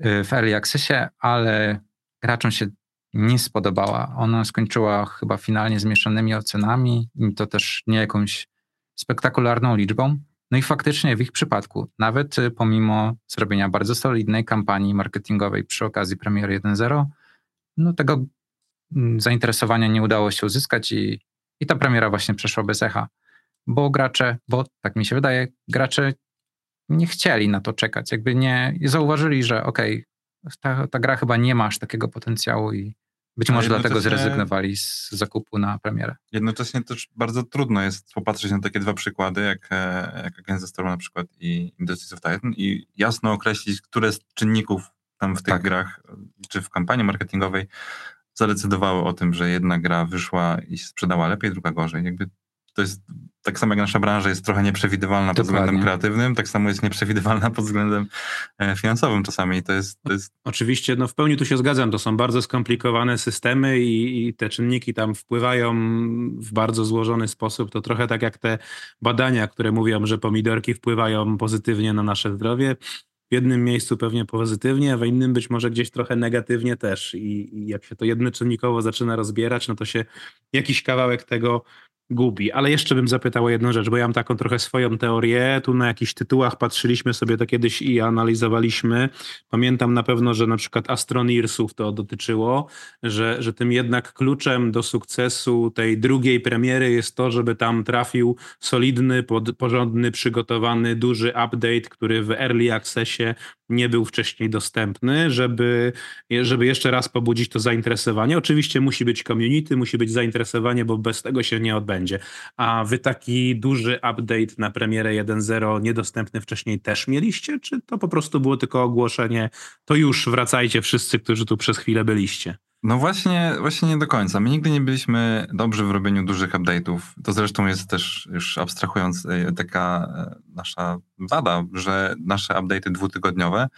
y, w Early Accessie, ale graczom się nie spodobała. Ona skończyła chyba finalnie z mieszanymi ocenami i to też nie jakąś spektakularną liczbą. No i faktycznie w ich przypadku, nawet y, pomimo zrobienia bardzo solidnej kampanii marketingowej przy okazji premiery 1.0, no tego mm, zainteresowania nie udało się uzyskać i, i ta premiera właśnie przeszła bez echa, bo gracze, bo tak mi się wydaje, gracze nie chcieli na to czekać, jakby nie zauważyli, że okej, okay, ta, ta gra chyba nie ma aż takiego potencjału i być może dlatego zrezygnowali z zakupu na premierę. Jednocześnie też bardzo trudno jest popatrzeć na takie dwa przykłady, jak, e, jak Against the na przykład i Industries of Titan i jasno określić, które z czynników tam w tych tak. grach, czy w kampanii marketingowej zadecydowały o tym, że jedna gra wyszła i sprzedała lepiej, druga gorzej. Jakby to jest tak samo jak nasza branża jest trochę nieprzewidywalna Dokładnie. pod względem kreatywnym, tak samo jest nieprzewidywalna pod względem e, finansowym czasami. To jest, to jest... Oczywiście, no w pełni tu się zgadzam. To są bardzo skomplikowane systemy i, i, te czynniki tam wpływają w bardzo złożony sposób. To trochę tak jak te badania, które mówią, że pomidorki wpływają pozytywnie na nasze zdrowie. W jednym miejscu pewnie pozytywnie, a w innym być może gdzieś trochę negatywnie też. I, i jak się to jednoczynnikowo zaczyna rozbierać, no to się jakiś kawałek tego gubi. Ale jeszcze bym zapytał o jedną rzecz, bo ja mam taką trochę swoją teorię. Tu na jakichś tytułach patrzyliśmy sobie to kiedyś i analizowaliśmy. Pamiętam na pewno, że na przykład Astroneersów to dotyczyło, że, że tym jednak kluczem do sukcesu tej drugiej premiery jest to, żeby tam trafił solidny, pod, porządny, przygotowany, duży update, który w early accessie nie był wcześniej dostępny, żeby, żeby jeszcze raz pobudzić to zainteresowanie. Oczywiście musi być community, musi być zainteresowanie, bo bez tego się nie odbędzie. A wy taki duży update na premierę 1.0 niedostępny wcześniej też mieliście, czy to po prostu było tylko ogłoszenie, to już wracajcie wszyscy, którzy tu przez chwilę byliście? No właśnie, właśnie nie do końca. My nigdy nie byliśmy dobrzy w robieniu dużych update'ów. To zresztą jest też, już abstrahując, e, taka e, nasza wada, że nasze update'y dwutygodniowe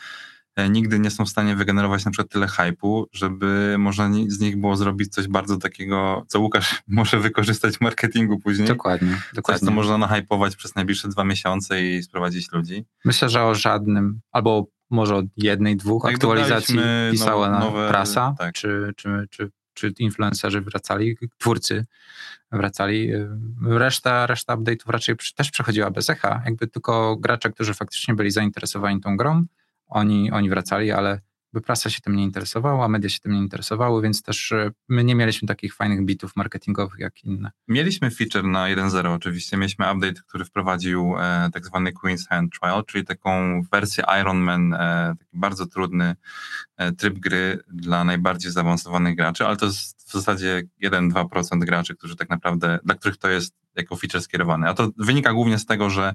e, nigdy nie są w stanie wygenerować na przykład tyle hype'u, żeby można z nich było zrobić coś bardzo takiego, co Łukasz może wykorzystać w marketingu później. Dokładnie. dokładnie. Coś, co można nahypować przez najbliższe dwa miesiące i sprowadzić ludzi. Myślę, że o żadnym, albo może od jednej, dwóch Jak aktualizacji pisała nowe, prasa, tak. czy, czy, czy, czy influencerzy wracali, twórcy wracali. Reszta, reszta update'ów raczej też przechodziła bez echa. Jakby tylko gracze, którzy faktycznie byli zainteresowani tą grą, oni, oni wracali, ale by prasa się tym nie interesowała, media się tym nie interesowały, więc też e, my nie mieliśmy takich fajnych bitów marketingowych jak inne. Mieliśmy feature na 1.0 oczywiście, mieliśmy update, który wprowadził e, tak zwany Queen's Hand Trial, czyli taką wersję Ironman, e, taki bardzo trudny e, tryb gry dla najbardziej zaawansowanych graczy, ale to jest w zasadzie 1-2% graczy, którzy tak naprawdę, dla których to jest jako feature skierowany. A to wynika głównie z tego, że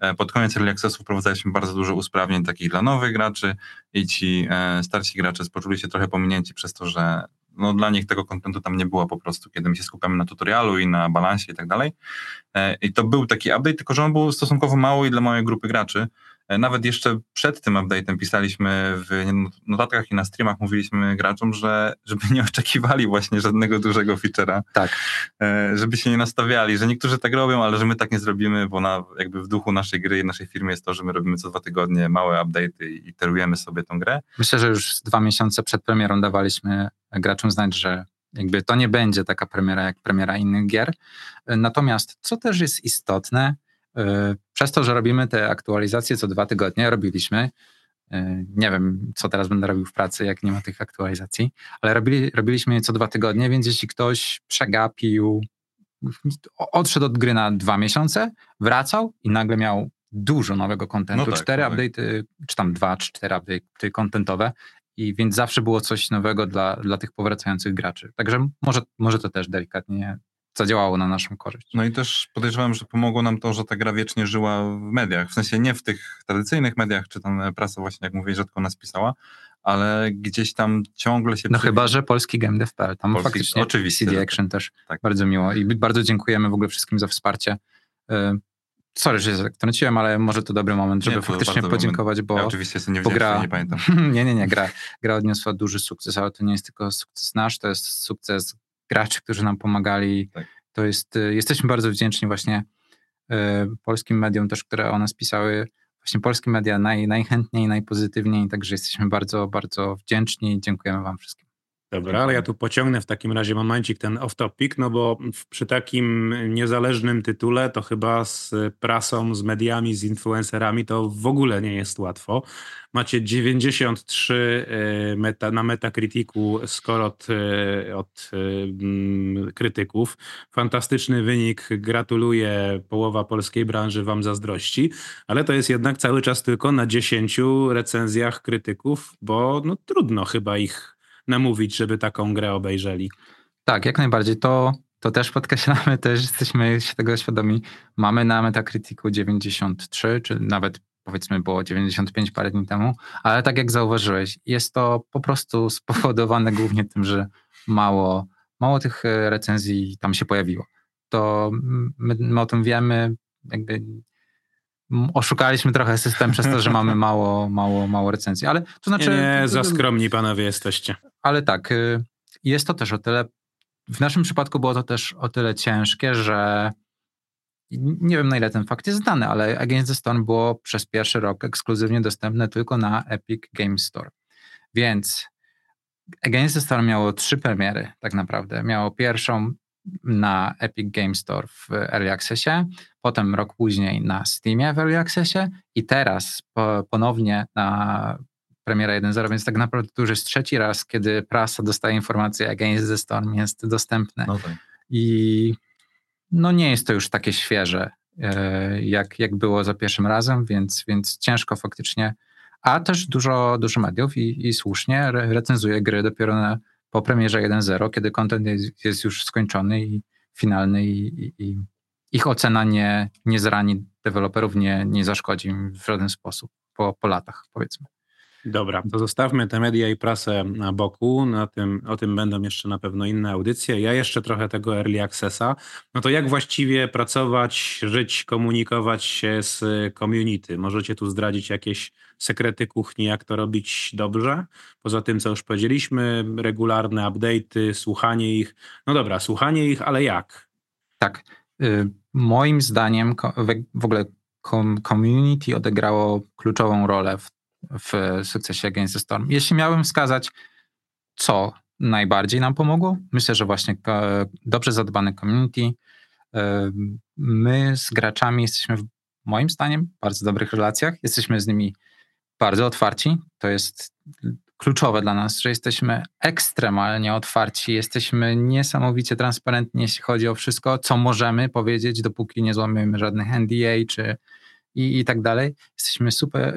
E, pod koniec Early Accessu wprowadzaliśmy bardzo dużo usprawnień takich dla nowych graczy i ci e, starsi gracze poczuli się trochę pominięci przez to, że no, dla nich tego kontentu tam nie było po prostu, kiedy my się skupiamy na tutorialu i na balansie i tak dalej. E, I to był taki update, tylko że on był stosunkowo mały i dla małej grupy graczy. E, nawet jeszcze przed tym update'em pisaliśmy w notatkach i na streamach mówiliśmy graczom, że żeby nie oczekiwali właśnie żadnego dużego feature'a. Tak. E, żeby się nie nastawiali, że niektórzy tak robią, ale że my tak nie zrobimy, bo na, jakby w duchu naszej gry i naszej firmy jest to, że my robimy co dwa tygodnie małe update'y i iterujemy sobie tą grę. Myślę, że już dwa miesiące przed premierą dawaliśmy graczom znać, że jakby to nie będzie taka premiera jak premiera innych gier. E, natomiast co też jest istotne, przez to, że robimy te aktualizacje co dwa tygodnie, robiliśmy, e, nie wiem, co teraz będę robił w pracy, jak nie ma tych aktualizacji, ale robili, robiliśmy je co dwa tygodnie, więc jeśli ktoś przegapił, odszedł od gry na dwa miesiące, wracał i nagle miał dużo nowego kontentu, no tak, cztery no tak. update'y, czy tam dwa, czy cztery update'y kontentowe i więc zawsze było coś nowego dla, dla tych powracających graczy. Także może, może to też delikatnie zadziałało na naszą korzyść. No i też podejrzewam, że pomogło nam to, że ta gra wiecznie żyła w mediach. W sensie nie w tych tradycyjnych mediach, czy tam prasa właśnie, jak mówię, rzadko nas pisała, ale gdzieś tam ciągle się... No przy... chyba, że polski GameDev.pl. Tam polski, faktycznie oczywiście, CD Action też tak. bardzo miło i bardzo dziękujemy w ogóle wszystkim za wsparcie. E, sorry, że się wtrąciłem, ale może to dobry moment, żeby nie, faktycznie podziękować, moment. bo... Ja oczywiście jestem nie gra... nie pamiętam. nie, nie, nie, gra, gra odniosła duży sukces, ale to nie jest tylko sukces nasz, to jest sukces graczy, którzy nam pomagali. Tak. To jest, y, jesteśmy bardzo wdzięczni właśnie y, polskim mediom też, które o nas pisały. Właśnie polskie media naj, najchętniej, najpozytywniej, także jesteśmy bardzo, bardzo wdzięczni i dziękujemy wam wszystkim. Dobra, ale ja tu pociągnę w takim razie momencik ten off-topic, no bo przy takim niezależnym tytule to chyba z prasą, z mediami, z influencerami to w ogóle nie jest łatwo. Macie 93 e, meta, na Metacriticu score od, e, od mm, krytyków. Fantastyczny wynik, gratuluję, połowa polskiej branży wam zazdrości, ale to jest jednak cały czas tylko na 10 recenzjach krytyków, bo no, trudno chyba ich namówić, żeby taką grę obejrzeli. Tak, jak najbardziej. To, to też podkreślamy, też jesteśmy się tego świadomi. Mamy na Metacriticu 93, czy nawet powiedzmy było 95 parę dni temu, ale tak jak zauważyłeś, jest to po prostu spowodowane głównie tym, że mało, mało tych e, recenzji tam się pojawiło. To my, my o tym wiemy, jakby oszukaliśmy trochę system przez to, że mamy mało, mało, mało recenzji, ale to znaczy... Nie, nie, za skromni panowie jesteście. Ale tak, y, jest to też o tyle, w naszym przypadku było to też o tyle ciężkie, że nie wiem na ile ten fakt jest znany, ale Against the Storm było przez pierwszy rok ekskluzywnie dostępne tylko na Epic Game Store. Więc Against the Storm miało trzy premiery tak naprawdę. Miało pierwszą na Epic Game Store w Early Accessie, potem rok później na Steamie w Early Accessie i teraz po, ponownie na premiera 1.0, więc tak naprawdę to już jest trzeci raz, kiedy prasa dostaje informację Against the Storm jest dostępne. No tak. I no nie jest to już takie świeże, e, jak, jak było za pierwszym razem, więc, więc ciężko faktycznie, a też dużo, dużo mediów i, i słusznie recenzuje gry dopiero na po premierze 1.0, kiedy kontent jest, jest, już skończony i finalny i, i, i, ich ocena nie, nie zrani deweloperów, nie, nie zaszkodzi im w żaden sposób po, po latach, powiedzmy. Dobra, to zostawmy te media i prasę na boku. Na tym, o tym będą jeszcze na pewno inne audycje. Ja jeszcze trochę tego early accessa. No to jak właściwie pracować, żyć, komunikować się z community? Możecie tu zdradzić jakieś sekrety kuchni, jak to robić dobrze? Poza tym, co już powiedzieliśmy, regularne update'y, słuchanie ich. No dobra, słuchanie ich, ale jak? Tak. Y, moim zdaniem w ogóle community odegrało kluczową rolę w w sukcesie Against the Storm. Jeśli miałbym wskazać, co najbardziej nam pomogło, myślę, że właśnie dobrze zadbany community. E, my z graczami jesteśmy, w moim zdaniem, w bardzo dobrych relacjach. Jesteśmy z nimi bardzo otwarci. To jest kluczowe dla nas, że jesteśmy ekstremalnie otwarci, jesteśmy niesamowicie transparentni, jeśli chodzi o wszystko, co możemy powiedzieć, dopóki nie złamiemy żadnych NDA czy i, i tak dalej. Jesteśmy super,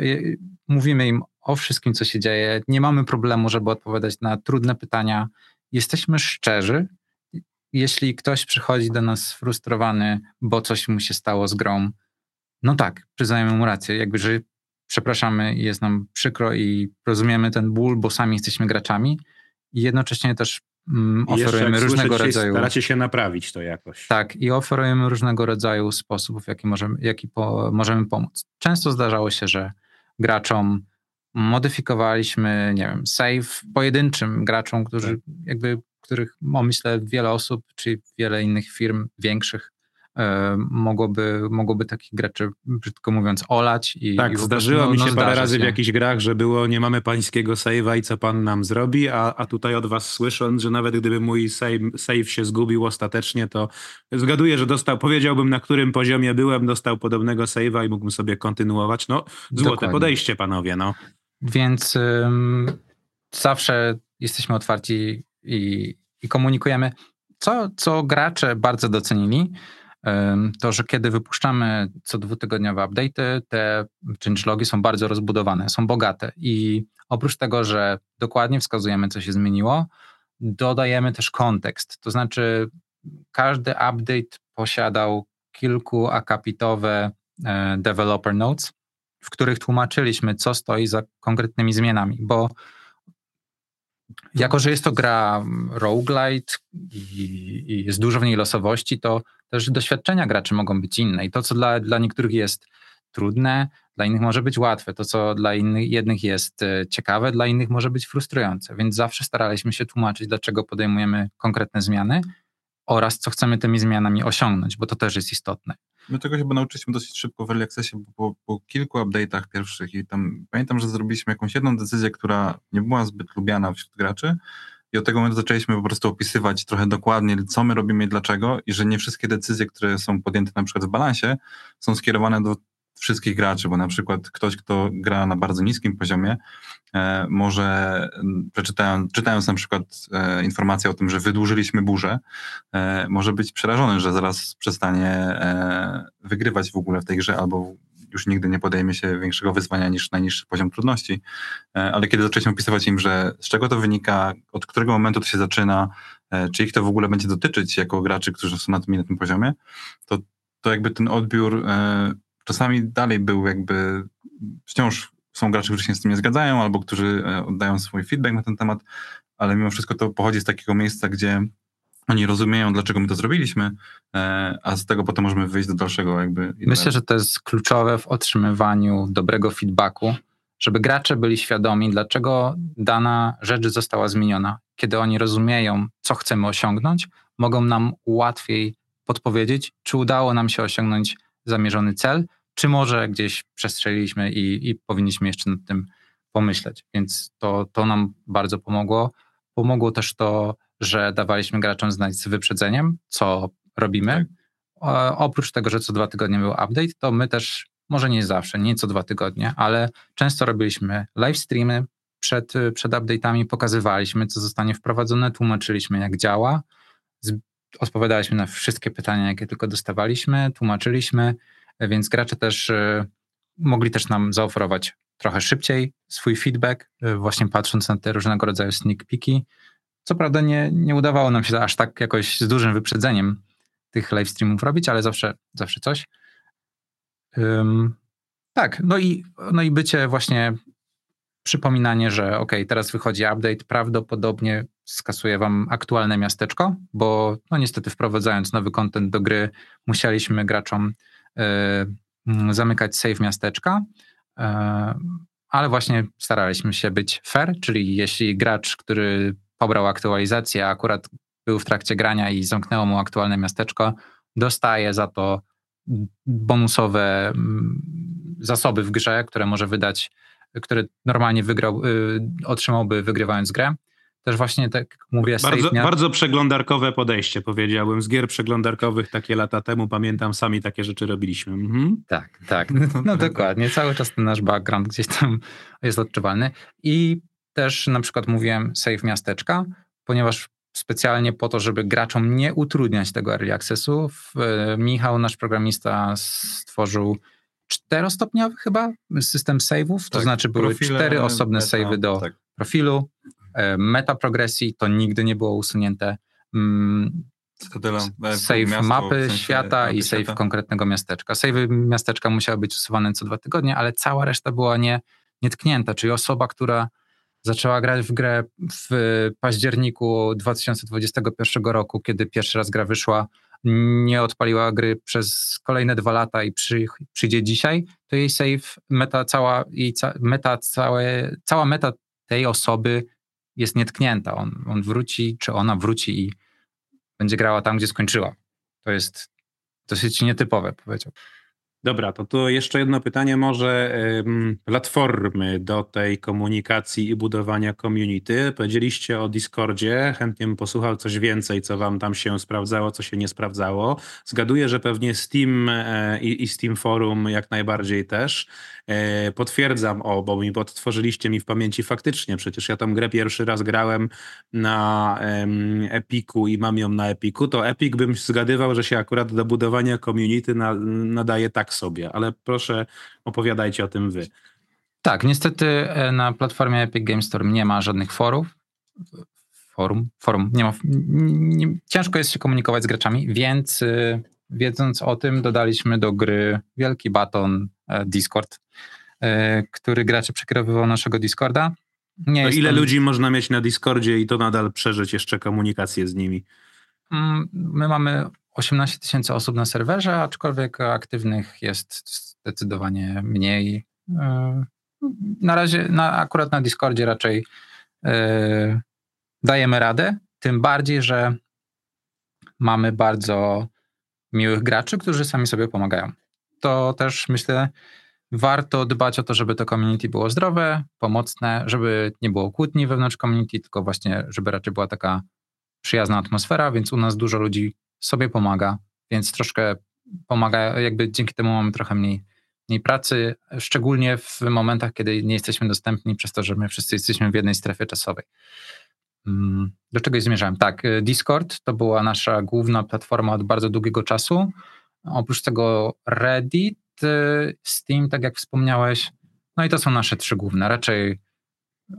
mówimy im o wszystkim, co się dzieje. Nie mamy problemu, żeby odpowiadać na trudne pytania. Jesteśmy szczerzy. Jeśli ktoś przychodzi do nas sfrustrowany, bo coś mu się stało z grą, no tak, przyznajemy mu rację. Jakby, że przepraszamy jest nam przykro i rozumiemy ten ból, bo sami jesteśmy graczami. I jednocześnie też Mm, oferujemy różnego rodzaju. Staracie się naprawić to jakoś. Tak, i oferujemy różnego rodzaju sposobów, w jaki możemy, jaki po, możemy pomóc. Często zdarzało się, że graczom modyfikowaliśmy, nie wiem, save pojedynczym graczom, którzy tak. jakby, których, myślę, wiele osób, czy wiele innych firm większych mogłoby, mogłoby takich graczy, brzydko mówiąc, olać. I, tak, i zdarzyło no, mi się no, parę razy się. w jakichś grach, że było nie mamy pańskiego save'a i co pan nam zrobi, a, a tutaj od was słysząc, że nawet gdyby mój save, save się zgubił ostatecznie, to zgaduję, że dostał, powiedziałbym na którym poziomie byłem, dostał podobnego save'a i mógłbym sobie kontynuować. No, złote Dokładnie. podejście panowie, no. Więc ym, zawsze jesteśmy otwarci i, i komunikujemy. Co, co gracze bardzo docenili, to, że kiedy wypuszczamy co dwutygodniowe update'y, te changelogi są bardzo rozbudowane, są bogate i oprócz tego, że dokładnie wskazujemy, co się zmieniło, dodajemy też kontekst. To znaczy, każdy update posiadał kilku akapitowe e, developer notes, w których tłumaczyliśmy, co stoi za konkretnymi zmianami, bo jako, że jest to gra roguelite i, i jest dużo w niej losowości, to też doświadczenia graczy mogą być inne. I to, co dla, dla niektórych jest trudne, dla innych może być łatwe, to, co dla innych, jednych jest e, ciekawe, dla innych może być frustrujące, więc zawsze staraliśmy się tłumaczyć, dlaczego podejmujemy konkretne zmiany oraz co chcemy tymi zmianami osiągnąć, bo to też jest istotne. My tego chyba nauczyliśmy dosyć szybko w Early bo po, po, kilku update'ach pierwszych i tam pamiętam, że zrobiliśmy jakąś jedną decyzję, która nie była zbyt lubiana wśród graczy, i od tego momentu zaczęliśmy po prostu opisywać trochę dokładnie, co my robimy i dlaczego i że nie wszystkie decyzje, które są podjęte na przykład w balansie są skierowane do wszystkich graczy, bo na przykład ktoś, kto gra na bardzo niskim poziomie, e, może przeczytając, czytając na przykład e, informację o tym, że wydłużyliśmy burzę, e, może być przerażony, że zaraz przestanie e, wygrywać w ogóle w tej grze albo już nigdy nie podejmie się większego wyzwania niż najniższy poziom trudności. E, ale kiedy zaczęliśmy opisywać im, że z czego to wynika, od którego momentu to się zaczyna, e, czy ich to w ogóle będzie dotyczyć jako graczy, którzy są na tym, na tym poziomie, to, to jakby ten odbiór czasami dalej był jakby, wciąż są gracze, którzy się z tym nie zgadzają, albo którzy oddają swój feedback na ten temat, ale mimo wszystko to pochodzi z takiego miejsca, gdzie oni rozumieją, dlaczego my to zrobiliśmy, e, a z tego potem możemy wyjść do dalszego jakby. Myślę, że to jest kluczowe w otrzymywaniu dobrego feedbacku, żeby gracze byli świadomi, dlaczego dana rzecz została zmieniona. Kiedy oni rozumieją, co chcemy osiągnąć, mogą nam łatwiej podpowiedzieć, czy udało nam się osiągnąć zamierzony cel, czy może gdzieś przestrzeliliśmy i, i powinniśmy jeszcze nad tym pomyśleć. Więc to, to nam bardzo pomogło. Pomogło też to, że dawaliśmy graczom znać z wyprzedzeniem, co robimy. Tak. oprócz tego, że co dwa tygodnie był update, to my też, może nie zawsze, nie co dwa tygodnie, ale często robiliśmy live streamy przed, przed update'ami, pokazywaliśmy, co zostanie wprowadzone, tłumaczyliśmy, jak działa, odpowiadaliśmy na wszystkie pytania, jakie tylko dostawaliśmy, tłumaczyliśmy, więc gracze też y, mogli też nam zaoferować trochę szybciej swój feedback, y, właśnie patrząc na te różnego rodzaju sneak peeki, co prawda nie, nie udawało nam się aż tak jakoś z dużym wyprzedzeniem tych live streamów robić, ale zawsze, zawsze coś. Um, tak, no i, no i bycie właśnie przypominanie, że ok, teraz wychodzi update, prawdopodobnie skasuje wam aktualne miasteczko, bo no niestety wprowadzając nowy content do gry, musieliśmy graczom y, zamykać save miasteczka, y, ale właśnie staraliśmy się być fair, czyli jeśli gracz, który pobrał aktualizację, a akurat był w trakcie grania i zamknęło mu aktualne miasteczko, dostaje za to bonusowe mm, zasoby w grze, które może wydać, które normalnie wygrał, y, otrzymałby wygrywając grę. Też właśnie tak mówię... Bardzo, bardzo przeglądarkowe podejście powiedziałbym. Z gier przeglądarkowych takie lata temu, pamiętam, sami takie rzeczy robiliśmy. Mhm. Tak, tak. No, no dokładnie. Cały czas ten nasz background gdzieś tam jest odczuwalny. I też na przykład mówiłem save miasteczka, ponieważ specjalnie po to, żeby graczom nie utrudniać tego early accessu, e, Michał, nasz programista, stworzył czterostopniowy chyba system save'ów, tak, to znaczy były profile, cztery osobne save'y do tak. profilu, e, meta progresji, to nigdy nie było usunięte. Mm, e, save miasto, mapy w sensie świata i save świata. konkretnego miasteczka. Save miasteczka musiały być usuwane co dwa tygodnie, ale cała reszta była nie, nietknięta, czyli osoba, która Zaczęła grać w grę w październiku 2021 roku, kiedy pierwszy raz gra wyszła. Nie odpaliła gry przez kolejne dwa lata i przy, przyjdzie dzisiaj, to jej save, meta cała, jej ca, meta całe, cała meta tej osoby jest nietknięta. On, on wróci, czy ona wróci i będzie grała tam, gdzie skończyła. To jest dosyć nietypowe, powiedziałbym. Dobra, to tu jeszcze jedno pytanie może platformy do tej komunikacji i budowania community. Powiedzieliście o Discordzie, chętnie bym posłuchał coś więcej, co wam tam się sprawdzało, co się nie sprawdzało. Zgaduję, że pewnie Steam e, i, i Steam Forum jak najbardziej też. E, potwierdzam, o, bo mi podtworzyliście mi w pamięci faktycznie, przecież ja tam grę pierwszy raz grałem na Epiku i mam ją na Epiku, to Epic bym zgadywał, że się akurat do budowania community na, nadaje tak sobie, ale proszę opowiadajcie o tym wy. Tak, niestety e, na platformie Epic Games Store nie ma żadnych forów. Forum, forum, nie ma. Nie, ciężko jest się komunikować z graczami, więc y, wiedząc o tym, dodaliśmy do gry wielki baton e, Discord, e, który gracze przekierowywał naszego Discorda. Nie ile ludzi można mieć na Discordzie i to nadal przeżyć jeszcze komunikację z nimi? Mm, my mamy 18 tysięcy osób na serwerze, aczkolwiek aktywnych jest zdecydowanie mniej. E, na razie, na, akurat na Discordzie raczej dajemy radę, tym bardziej, że mamy bardzo miłych graczy, którzy sami sobie pomagają. To też myślę warto dbać o to, żeby to community było zdrowe, pomocne, żeby nie było kłótni wewnątrz community, tylko właśnie, żeby raczej była taka przyjazna atmosfera, więc u nas dużo ludzi sobie pomaga, więc troszkę pomaga, jakby dzięki temu mamy trochę mniej, mniej pracy, szczególnie w momentach, kiedy nie jesteśmy dostępni przez to, że my wszyscy jesteśmy w jednej strefie czasowej. Mm, do czego zmierzałem? Tak, y, Discord to była nasza główna platforma od bardzo długiego czasu. Oprócz tego Reddit, y, Steam, tak jak wspomniałeś, no i to są nasze trzy główne. Raczej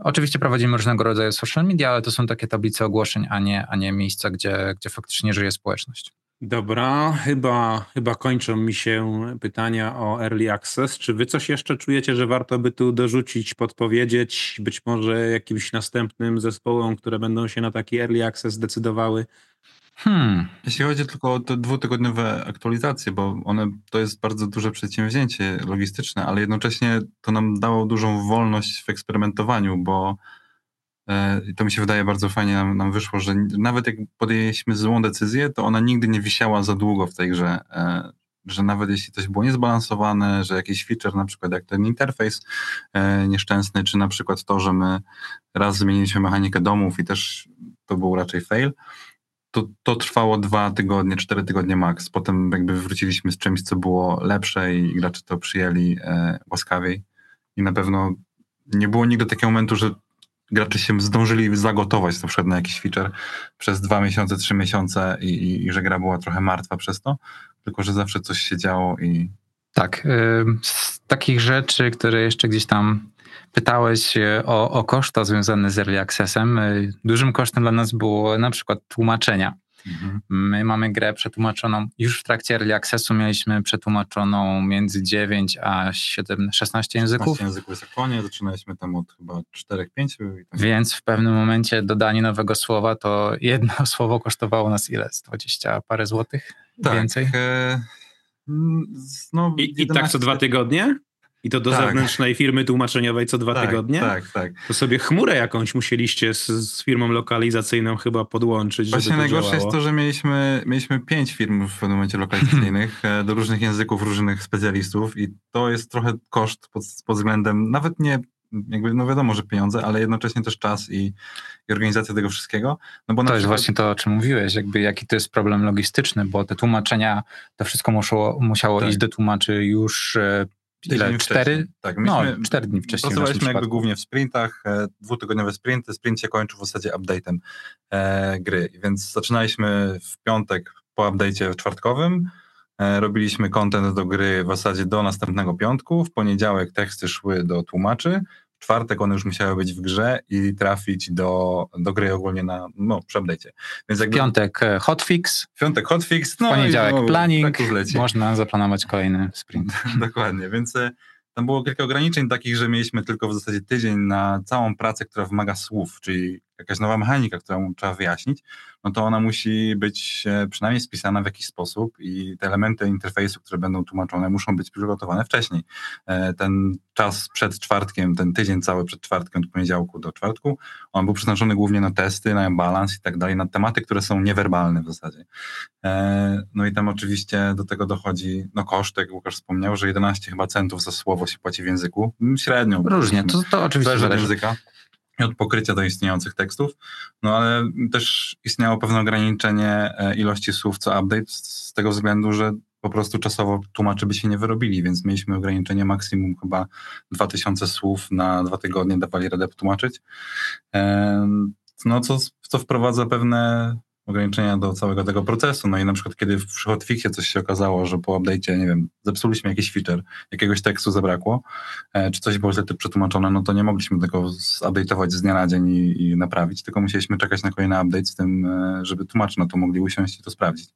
Oczywiście prowadzimy różnego rodzaju social media, ale to są takie tablice ogłoszeń, a nie, a nie miejsca, gdzie, gdzie faktycznie żyje społeczność. Dobra, chyba, chyba kończą mi się pytania o Early Access. Czy wy coś jeszcze czujecie, że warto by tu dorzucić, podpowiedzieć, być może jakimś następnym zespołom, które będą się na taki Early Access zdecydowały? Hmm. Jeśli chodzi tylko o te dwutygodniowe aktualizacje, bo one to jest bardzo duże przedsięwzięcie logistyczne, ale jednocześnie to nam dało dużą wolność w eksperymentowaniu, bo e, to mi się wydaje bardzo fajnie nam, nam, wyszło, że nawet jak podjęliśmy złą decyzję, to ona nigdy nie wisiała za długo w tej grze. E, że nawet jeśli coś było niezbalansowane, że jakiś feature, na przykład jak ten interfejs e, nieszczęsny, czy na przykład to, że my raz zmieniliśmy mechanikę domów i też to był raczej fail, to, to trwało dwa tygodnie, cztery tygodnie max. Potem jakby wróciliśmy z czymś, co było lepsze i gracze to przyjęli e, łaskawiej. I na pewno nie było nigdy takiego momentu, że gracze się zdążyli zagotować na przykład na jakiś feature przez dwa miesiące, trzy miesiące i, i, i że gra była trochę martwa przez to, tylko że zawsze coś się działo i... Tak, z takich rzeczy, które jeszcze gdzieś tam Pytałeś o, o koszta związane z Early Accessem. Y, dużym kosztem dla nas było na przykład tłumaczenia. Mhm. My mamy grę przetłumaczoną, już w trakcie Early Accessu mieliśmy przetłumaczoną między 9 a 7, 16 języków. 16 języków jest aktualnie, zaczynaliśmy tam od chyba 4-5. Tak. Więc w pewnym momencie dodanie nowego słowa, to jedno słowo kosztowało nas ile? 20 parę złotych? Tak, Więcej? E, no, I, 11... I tak co dwa tygodnie? I to do tak. zewnętrznej firmy tłumaczeniowej co dwa tak, tygodnie? Tak, tak. To sobie chmurę jakąś musieliście z, z firmą lokalizacyjną chyba podłączyć. Właśnie najgorsze jest to, że mieliśmy, mieliśmy pięć firm w pewnym momencie lokalizacyjnych e, do różnych języków, różnych specjalistów i to jest trochę koszt pod, pod względem nawet nie jakby, no wiadomo, że pieniądze, ale jednocześnie też czas i, i organizacja tego wszystkiego. No bo to jest właśnie to, o czym mówiłeś, jakby jaki to jest problem logistyczny, bo te tłumaczenia, to wszystko musiało, musiało tak. iść do tłumaczy już e, Ile? Cztery? Tak, no, cztery dni wcześniej. Pracowaliśmy jakby głównie w sprintach, e, dwutygodniowe sprinty. Sprint się kończył w zasadzie update'em e, gry, więc zaczynaliśmy w piątek po update'cie czwartkowym, e, robiliśmy content do gry w zasadzie do następnego piątku, w poniedziałek teksty szły do tłumaczy, w czwartek one już musiały być w grze i trafić do, do gry ogólnie na, no, przy update'cie. Więc jakby, piątek e, hotfix. Piątek hotfix. No poniedziałek no, planning. Tak można zaplanować kolejny sprint. Dokładnie, więc e, tam było kilka ograniczeń takich, że mieliśmy tylko w zasadzie tydzień na całą pracę, która wymaga słów, czyli jakaś nowa mechanika, którą trzeba wyjaśnić, no to ona musi być e, przynajmniej spisana w jakiś sposób i te elementy interfejsu, które będą tłumaczone, muszą być przygotowane wcześniej. E, ten czas przed czwartkiem, ten tydzień cały przed czwartkiem, od poniedziałku do czwartku, on był przeznaczony głównie na testy, na balans i tak dalej, na tematy, które są niewerbalne w zasadzie. E, no i tam oczywiście do tego dochodzi no koszt, jak Łukasz wspomniał, że 11 chyba centów za słowo się płaci w języku, średnio. Różnie, to, to oczywiście zależy od języka od pokrycia do istniejących tekstów, no ale też istniało pewne ograniczenie e, ilości słów co update z tego względu, że po prostu czasowo tłumaczy by się nie wyrobili, więc mieliśmy ograniczenie maksimum chyba 2000 słów na dwa tygodnie dawali radę tłumaczyć. No co, co wprowadza pewne ograniczenia do całego tego procesu. No i na przykład, kiedy w hotfixie coś się okazało, że po update'cie, nie wiem, zepsuliśmy jakiś feature, jakiegoś tekstu zabrakło, e, czy coś było źle przetłumaczone, no to nie mogliśmy tego zupdate'ować z dnia na dzień i, i, naprawić, tylko musieliśmy czekać na kolejny update z tym, e, żeby tłumacze na to mogli usiąść i to sprawdzić.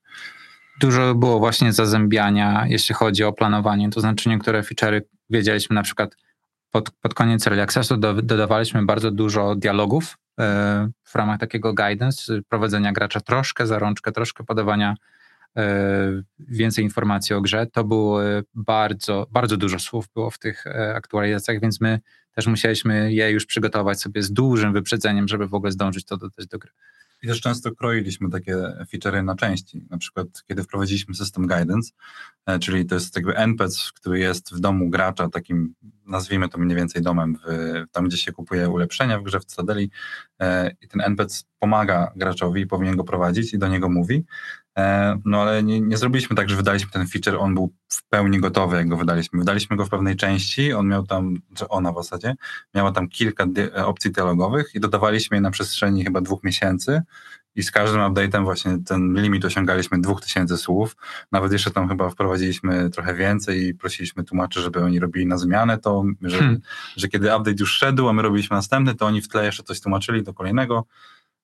Dużo było właśnie zazębiania, jeśli chodzi o planowanie, to znaczy niektóre feature'y wiedzieliśmy na przykład pod, pod koniec Accessu do, dodawaliśmy bardzo dużo dialogów w ramach takiego guidance, prowadzenia gracza troszkę za rączkę, troszkę podawania e, więcej informacji o grze. To było bardzo, bardzo dużo słów było w tych e, aktualizacjach, więc my też musieliśmy je już przygotować sobie z dużym wyprzedzeniem, żeby w ogóle zdążyć to dodać do gry. I też często kroiliśmy takie feature'y na części. Na przykład, kiedy wprowadziliśmy System Guidance, e, czyli to jest jakby NPC, który jest w domu gracza, takim nazwijmy to mniej więcej domem, w, tam gdzie się kupuje ulepszenia w grze w Citadeli e, i ten NPC pomaga graczowi, powinien go prowadzić i do niego mówi. E, no ale nie, nie, zrobiliśmy tak, że wydaliśmy ten feature, on był w pełni gotowy, jak go wydaliśmy. Wydaliśmy go w pewnej części, on miał tam, czy ona w zasadzie, miała tam kilka opcji dialogowych i dodawaliśmy je na przestrzeni chyba dwóch miesięcy i z każdym update'em właśnie ten limit osiągaliśmy 2000 słów. Nawet jeszcze tam chyba wprowadziliśmy trochę więcej i prosiliśmy tłumaczy, żeby oni robili na zmianę to, że, hmm. że kiedy update już szedł, a my robiliśmy następny, to oni w tle jeszcze coś tłumaczyli do kolejnego.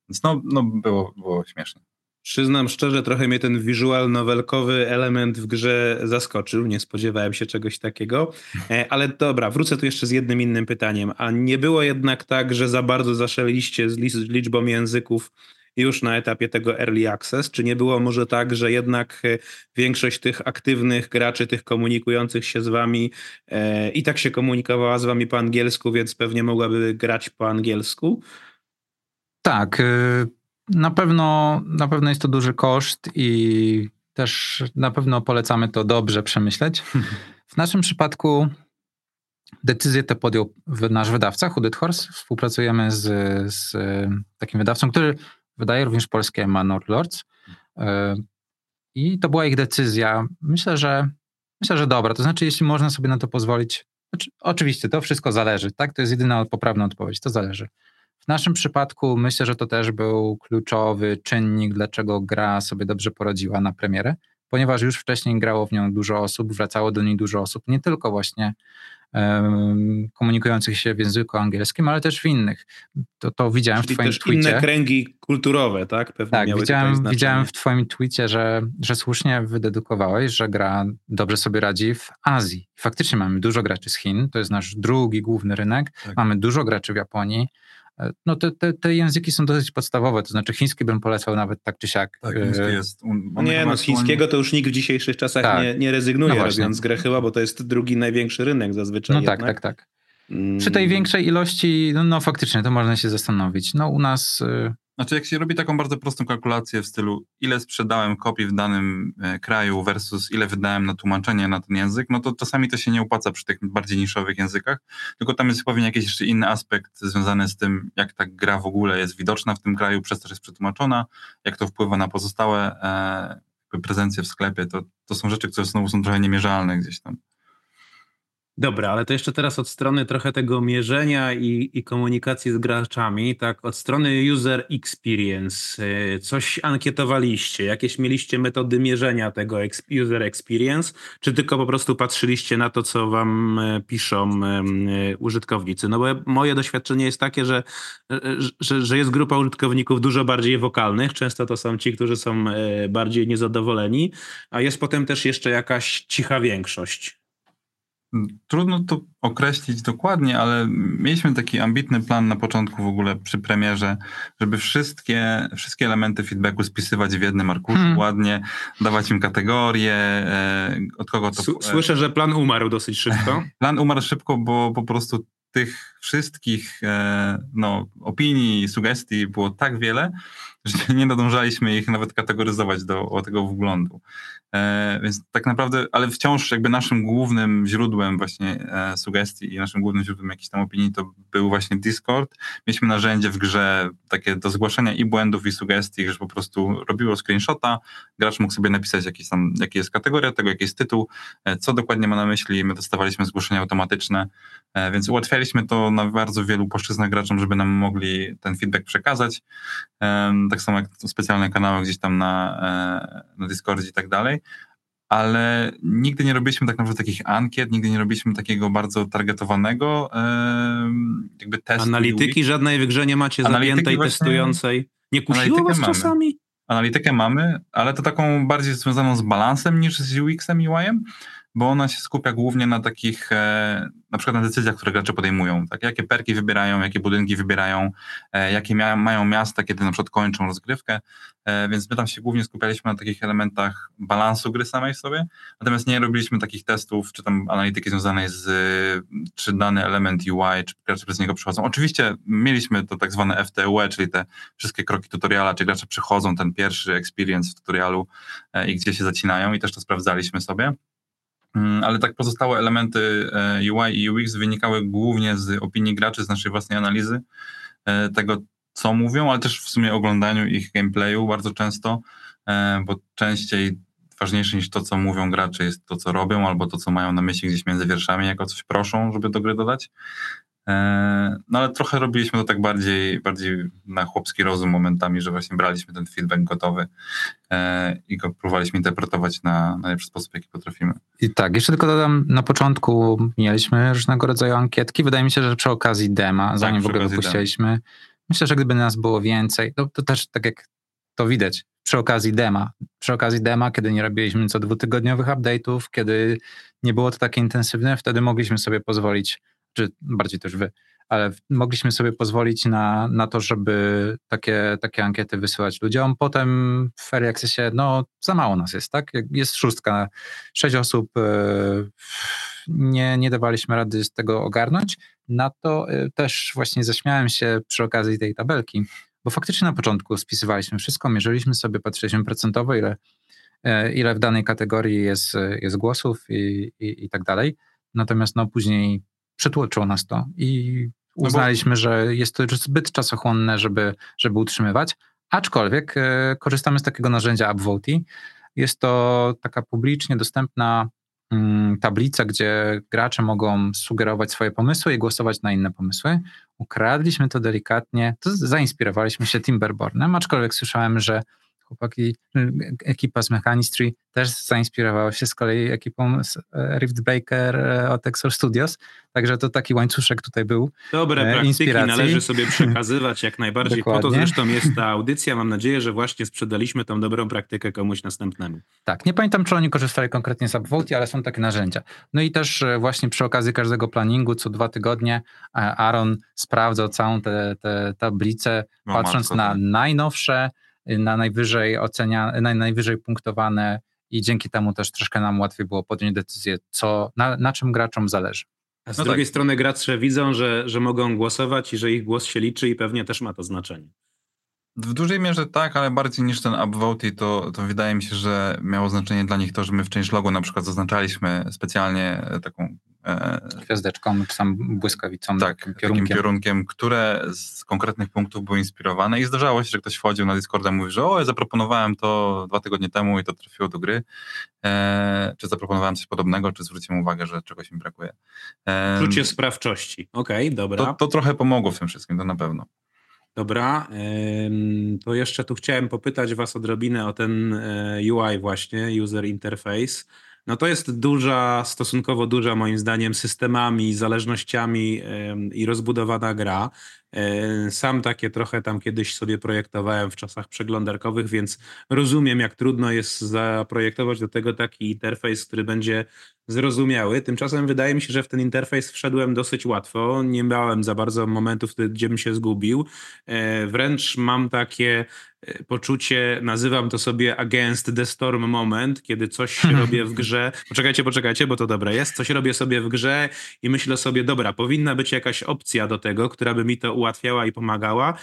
Więc no, no było, było śmiesznie. Przyznam szczerze, trochę mnie ten visual novelkowy element w grze zaskoczył. Nie spodziewałem się czegoś takiego. E, ale dobra, wrócę tu jeszcze z jednym innym pytaniem. A nie było jednak tak, że za bardzo zaszaleliście z liczbą języków już na etapie tego early access? Czy nie było może tak, że jednak e, większość tych aktywnych graczy, tych komunikujących się z wami e, i tak się komunikowała z wami po angielsku, więc pewnie mogłaby grać po angielsku? Tak. Y, na pewno, na pewno jest to duży koszt i też na pewno polecamy to dobrze przemyśleć. W naszym przypadku decyzję tę podjął nasz wydawca, Hooded Horse. Współpracujemy z, z takim wydawcą, który wydaje również polskie Manor Lords. E, I to była ich decyzja. Myślę, że myślę, że dobra. To znaczy, jeśli można sobie na to pozwolić, znaczy, oczywiście to wszystko zależy, tak? To jest jedyna poprawna odpowiedź, to zależy. W naszym przypadku myślę, że to też był kluczowy czynnik, dlaczego gra sobie dobrze poradziła na premierę, ponieważ już wcześniej grało w nią dużo osób, wracało do niej dużo osób, nie tylko właśnie komunikujących się w języku angielskim, ale też w innych. To, to widziałem Czyli w twoim też tweetie. inne kręgi kulturowe, tak? Pewnie tak, widziałem, widziałem w twoim tweetie, że, że słusznie wydedukowałeś, że gra dobrze sobie radzi w Azji. Faktycznie mamy dużo graczy z Chin, to jest nasz drugi główny rynek. Tak. Mamy dużo graczy w Japonii, no te, te, te, języki są dosyć podstawowe, to znaczy chiński bym polecał nawet tak czy siak. Tak, chiński e, jest. nie, no z chińskiego to już nikt w dzisiejszych czasach tak. nie, nie rezygnuje no robiąc grę chyba, bo to jest drugi największy rynek zazwyczaj. No tak, tak, tak. Przy tej większej ilości, no, no, faktycznie, to można się zastanowić. No u nas y, znaczy, jak się robi taką bardzo prostą kalkulację w stylu, ile sprzedałem kopii w danym e, kraju versus ile wydałem na tłumaczenie na ten język, no to czasami to się nie opłaca przy tych bardziej niszowych językach, tylko tam jest pewnie jakiś jeszcze inny aspekt związany z tym, jak ta gra w ogóle jest widoczna w tym kraju, przez to, że jest przetłumaczona, jak to wpływa na pozostałe e, prezencje w sklepie. To, to są rzeczy, które znowu są trochę niemierzalne gdzieś tam. Dobra, ale to jeszcze teraz od strony trochę tego mierzenia i, i, komunikacji z graczami, tak, od strony user experience, y, coś ankietowaliście, jakieś mieliście metody mierzenia tego user experience, czy tylko po prostu patrzyliście na to, co wam e, piszą e, użytkownicy? No bo moje doświadczenie jest takie, że, że, że jest grupa użytkowników dużo bardziej wokalnych, często to są ci, którzy są bardziej niezadowoleni, a jest potem też jeszcze jakaś cicha większość. Trudno to określić dokładnie, ale mieliśmy taki ambitny plan na początku w ogóle przy premierze, żeby wszystkie, wszystkie elementy feedbacku spisywać w jednym arkuszu hmm. ładnie, dawać im kategorie, e, od kogo to... Słyszę, że plan umarł dosyć szybko. plan umarł szybko, bo po prostu tych wszystkich e, no, opinii, sugestii było tak wiele, że nie nadążaliśmy ich nawet kategoryzować do, do tego wglądu. E, więc tak naprawdę, ale wciąż jakby naszym głównym źródłem właśnie e, sugestii i naszym głównym źródłem jakiejś tam opinii to był właśnie Discord. Mieliśmy narzędzie w grze takie do zgłaszania i błędów i sugestii, że po prostu robiło screenshota, gracz mógł sobie napisać jakiś tam, jaki jest kategoria tego, jaki jest tytuł, e, co dokładnie ma na myśli, my dostawaliśmy zgłoszenia automatyczne, więc ułatwialiśmy to na bardzo wielu płaszczyznach graczom, żeby nam mogli ten feedback przekazać. Tak samo jak specjalne kanały gdzieś tam na, na Discordzie i tak dalej ale nigdy nie robiliśmy tak naprawdę takich ankiet, nigdy nie robiliśmy takiego bardzo targetowanego jakby testu. Analityki żadnej w grze nie macie zapiętej, testującej. Nie kusiło was mamy. czasami? Analitykę mamy, ale to taką bardziej związaną z balansem niż z UX-em i UI-em, bo ona się skupia głównie na takich, e, na przykład na decyzjach, które gracze podejmują. Tak? Jakie perki wybierają, jakie budynki wybierają, e, jakie mają miasta, kiedy na przykład kończą rozgrywkę, e, więc my tam się głównie skupialiśmy na takich elementach balansu gry samej w sobie, natomiast nie robiliśmy takich testów, czy tam analityki związanej z, czy dany element UI, czy gracze przez niego przechodzą. Oczywiście mieliśmy to tak zwane FTUE, czyli te wszystkie kroki tutoriala, czy gracze przechodzą ten pierwszy experience w tutorialu i gdzie się zacinają i też to sprawdzaliśmy sobie. Mm, ale tak pozostałe elementy e, UI i UX wynikały głównie z opinii graczy, z naszej własnej analizy e, tego, co mówią, ale też w sumie oglądaniu ich gameplayu bardzo często, e, bo częściej ważniejsze niż to, co mówią gracze, jest to, co robią, albo to, co mają na myśli gdzieś między wierszami, jako coś proszą, żeby do gry dodać. E, no ale trochę robiliśmy to tak bardziej, bardziej na chłopski rozum momentami, że właśnie braliśmy ten feedback gotowy e, i go próbowaliśmy interpretować na najlepszy sposób, jaki potrafimy. I tak, jeszcze tylko dodam, na początku mieliśmy różnego rodzaju ankietki. Wydaje mi się, że przy okazji dema, tak, zanim w ogóle wypuściliśmy, myślę, że gdyby nas było więcej, to, to też tak jak to widać, przy okazji dema. Przy okazji dema, kiedy nie robiliśmy co dwutygodniowych update'ów, kiedy nie było to takie intensywne, wtedy mogliśmy sobie pozwolić czy bardziej też wy, ale mogliśmy sobie pozwolić na, na to, żeby takie, takie ankiety wysyłać ludziom. Potem w Fair Accessie, no za mało nas jest, tak? Jest szóstka, sześć osób, e, nie, nie dawaliśmy rady z tego ogarnąć. Na to e, też właśnie zaśmiałem się przy okazji tej tabelki, bo faktycznie na początku spisywaliśmy wszystko, mierzyliśmy sobie, patrzyliśmy procentowo, ile, e, ile w danej kategorii jest, jest głosów i, i, i tak dalej. Natomiast no, później przytłoczyło nas to i uznaliśmy, no bo... że jest to już zbyt czasochłonne, żeby, żeby utrzymywać, aczkolwiek e, korzystamy z takiego narzędzia Upvote. Jest to taka publicznie dostępna mm, tablica, gdzie gracze mogą sugerować swoje pomysły i głosować na inne pomysły. Ukradliśmy to delikatnie, to zainspirowaliśmy się Timberbornem, aczkolwiek słyszałem, że chłopaki, ekipa z Mechanistry też zainspirowała się z kolei ekipą z e, Rift Breaker e, od Exor Studios, także to taki łańcuszek tutaj był Dobre e, praktyki inspiracji. należy sobie przekazywać jak najbardziej, po to zresztą jest ta audycja, mam nadzieję, że właśnie sprzedaliśmy tą dobrą praktykę komuś następnemu. Tak, nie pamiętam, czy oni korzystali konkretnie z Upvote, ale są takie narzędzia. No i też właśnie przy okazji każdego planingu, co dwa tygodnie Aaron sprawdzał całą tę tablicę, no, patrząc na tak. najnowsze na najwyżej ocenia, na najwyżej punktowane i dzięki temu też troszkę nam łatwiej było podjąć decyzję, co, na, na czym graczom zależy. A z no drugiej tak. strony gracze widzą, że, że mogą głosować i że ich głos się liczy i pewnie też ma to znaczenie. W dużej mierze tak, ale bardziej niż ten upvote to, to wydaje mi się, że miało znaczenie dla nich to, że my w changelogu na przykład zaznaczaliśmy specjalnie taką Gwiazdeczką, czy tam błyskawicą. Tak, takim piorunkiem. takim piorunkiem, które z konkretnych punktów były inspirowane i zdarzało się, że ktoś wchodził na Discorda i mówił, że o, ja zaproponowałem to dwa tygodnie temu i to trafiło do gry, e, czy zaproponowałem coś podobnego, czy zwróciłem uwagę, że czegoś mi brakuje. E, Czucie sprawczości, okej, okay, dobra. To, to trochę pomogło w tym wszystkim, to na pewno. Dobra, to jeszcze tu chciałem popytać Was odrobinę o ten e, UI właśnie, User Interface. No to jest duża, stosunkowo duża moim zdaniem systemami, zależnościami i rozbudowana gra. E, sam takie trochę tam kiedyś sobie projektowałem w czasach przeglądarkowych, więc rozumiem, jak trudno jest zaprojektować do tego taki interfejs, który będzie zrozumiały. Tymczasem wydaje mi się, że w ten interfejs wszedłem dosyć łatwo. Nie miałem za bardzo momentów, gdzie bym się zgubił. E, wręcz mam takie e, poczucie, nazywam to sobie against the storm moment, kiedy coś robię w grze. Poczekajcie, poczekajcie, bo to dobre jest. Coś robię sobie w grze i myślę sobie, dobra, powinna być jakaś opcja do tego, która by mi to ułatwiała i pomagała.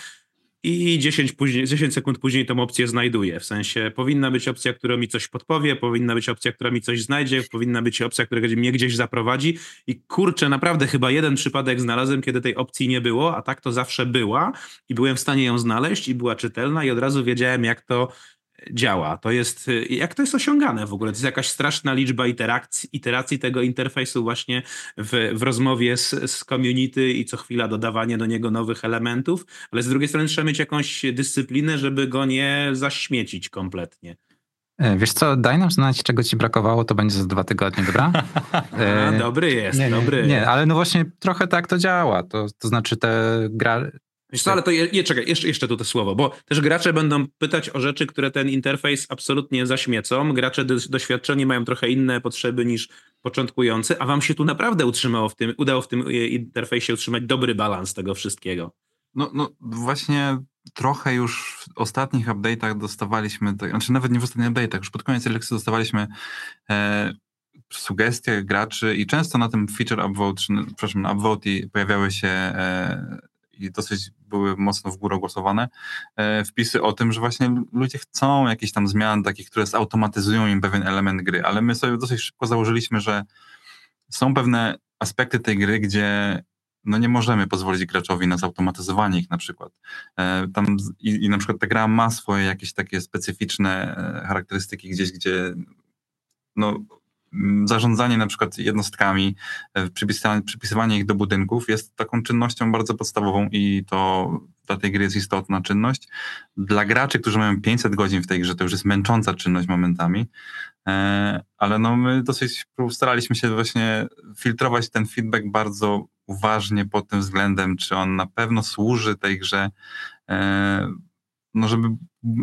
I 10, później, 10 sekund później tą opcję znajduję. W sensie powinna być opcja, która mi coś podpowie, powinna być opcja, która mi coś znajdzie, powinna być opcja, która mnie gdzieś zaprowadzi. I kurczę, naprawdę chyba jeden przypadek znalazłem, kiedy tej opcji nie było, a tak to zawsze była i byłem w stanie ją znaleźć i była czytelna i od razu wiedziałem, jak to działa. To jest, y, jak to jest osiągane w ogóle? To jest jakaś straszna liczba iteracji, iteracji tego interfejsu właśnie w, w rozmowie z, z community i co chwila dodawanie do niego nowych elementów, ale z drugiej strony trzeba mieć jakąś dyscyplinę, żeby go nie zaśmiecić kompletnie. E, wiesz co, daj nam znać, czego ci brakowało, to będzie za dwa tygodnie, dobra? A, dobry jest, nie, dobry. Nie, ale no właśnie trochę tak to działa. To, to znaczy te gra, Wiesz co, ale to je, czekaj, jeszcze, jeszcze tu to słowo, bo też gracze będą pytać o rzeczy, które ten interfejs absolutnie zaśmiecą. Gracze doświadczeni mają trochę inne potrzeby niż początkujący, a wam się tu naprawdę utrzymało w tym, udało w tym e, interfejsie utrzymać dobry balans tego wszystkiego. No, no właśnie trochę już w ostatnich update'ach dostawaliśmy, tak, znaczy nawet nie w ostatnich update'ach, już pod koniec lekcji dostawaliśmy e, sugestie graczy i często na tym feature upvote, przepraszam, na upvote pojawiały się e, i dosyć były mocno w górę głosowane, e, wpisy o tym, że właśnie ludzie chcą jakichś tam zmian takich, które zautomatyzują im pewien element gry, ale my sobie dosyć szybko założyliśmy, że są pewne aspekty tej gry, gdzie no nie możemy pozwolić graczowi na zautomatyzowanie ich na przykład. E, tam i, i na przykład ta gra ma swoje jakieś takie specyficzne e, charakterystyki gdzieś, gdzie no, zarządzanie na przykład jednostkami, e, przypisywanie, przypisywanie ich do budynków jest taką czynnością bardzo podstawową i to dla tej gry jest istotna czynność. Dla graczy, którzy mają 500 godzin w tej grze, to już jest męcząca czynność momentami, e, ale no my dosyć staraliśmy się właśnie filtrować ten feedback bardzo uważnie pod tym względem, czy on na pewno służy tej grze, e, no żeby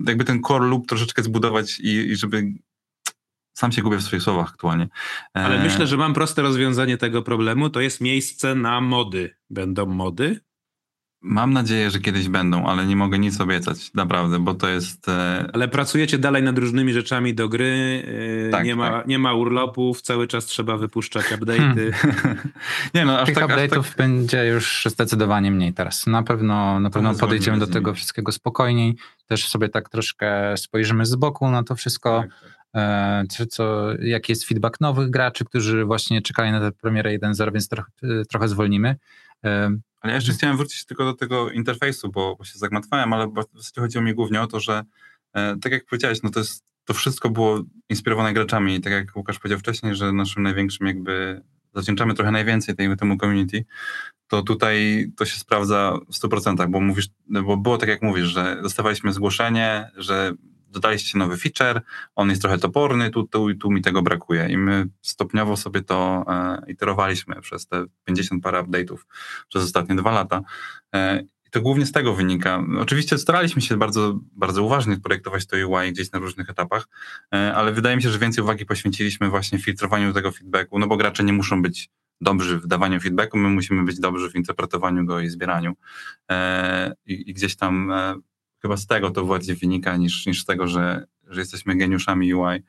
jakby ten core loop troszeczkę zbudować i, i żeby sam się gubię w swoich słowach aktualnie. Ale e, myślę, że mam proste rozwiązanie tego problemu. To jest miejsce na mody. Będą mody? Mam nadzieję, że kiedyś będą, ale nie mogę nic obiecać, naprawdę, bo to jest. E... Ale pracujecie dalej nad różnymi rzeczami do gry. E, tak, nie, ma, tak. nie ma urlopów, cały czas trzeba wypuszczać update'y. Hmm. nie no, aż Tych tak, update'ów tak... będzie już zdecydowanie mniej teraz. Na pewno, na pewno podejdziemy do tego wszystkiego spokojniej. Też sobie tak troszkę spojrzymy z boku na to wszystko. Tak, tak. Czy co, jaki jest feedback nowych graczy, którzy właśnie czekali na tę premierę 1.0, więc trochę, trochę zwolnimy. E, ale ja jeszcze chciałem wrócić tylko do tego interfejsu, bo, bo się zagmatwałem, ale w zasadzie chodziło mi głównie o to, że e, tak jak powiedziałeś, no to, jest, to wszystko było inspirowane graczami tak jak Łukasz powiedział wcześniej, że naszym największym jakby zawdzięczamy trochę najwięcej tej, temu community, to tutaj to się sprawdza w 100%, bo mówisz, bo było tak jak mówisz, że dostawaliśmy zgłoszenie, że dodaliście nowy feature, on jest trochę toporny, tu, tu, tu mi tego brakuje. I my stopniowo sobie to e, iterowaliśmy przez te 50 parę update'ów przez ostatnie dwa lata. E, i to głównie z tego wynika. Oczywiście staraliśmy się bardzo, bardzo uważnie projektować to UI gdzieś na różnych etapach, e, ale wydaje mi się, że więcej uwagi poświęciliśmy właśnie filtrowaniu tego feedbacku, no bo gracze nie muszą być dobrzy w dawaniu feedbacku, my musimy być dobrzy w interpretowaniu go i zbieraniu. E, I, i gdzieś tam e, chyba z tego to bardziej wynika niż, niż z tego, że, że jesteśmy geniuszami UI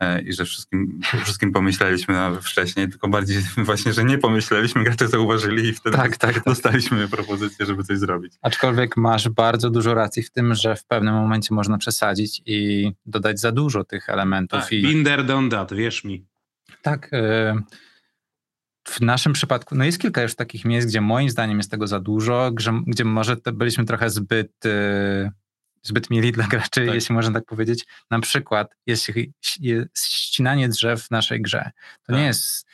e, i że wszystkim, wszystkim pomyśleliśmy na, wcześniej, tylko bardziej właśnie, że nie pomyśleliśmy, gracze zauważyli i wtedy tak, tak, tak. dostaliśmy propozycję, żeby coś zrobić. Aczkolwiek masz bardzo dużo racji w tym, że w pewnym momencie można przesadzić i dodać za dużo tych elementów. Tak, i... Binder don't that, wierz mi. Tak, y w naszym przypadku, no jest kilka już takich miejsc, gdzie moim zdaniem jest tego za dużo, gdzie, gdzie może byliśmy trochę zbyt, yy, zbyt mili dla graczy, tak. jeśli można tak powiedzieć. Na przykład, jeśli jest ścinanie drzew w naszej grze, to tak. nie jest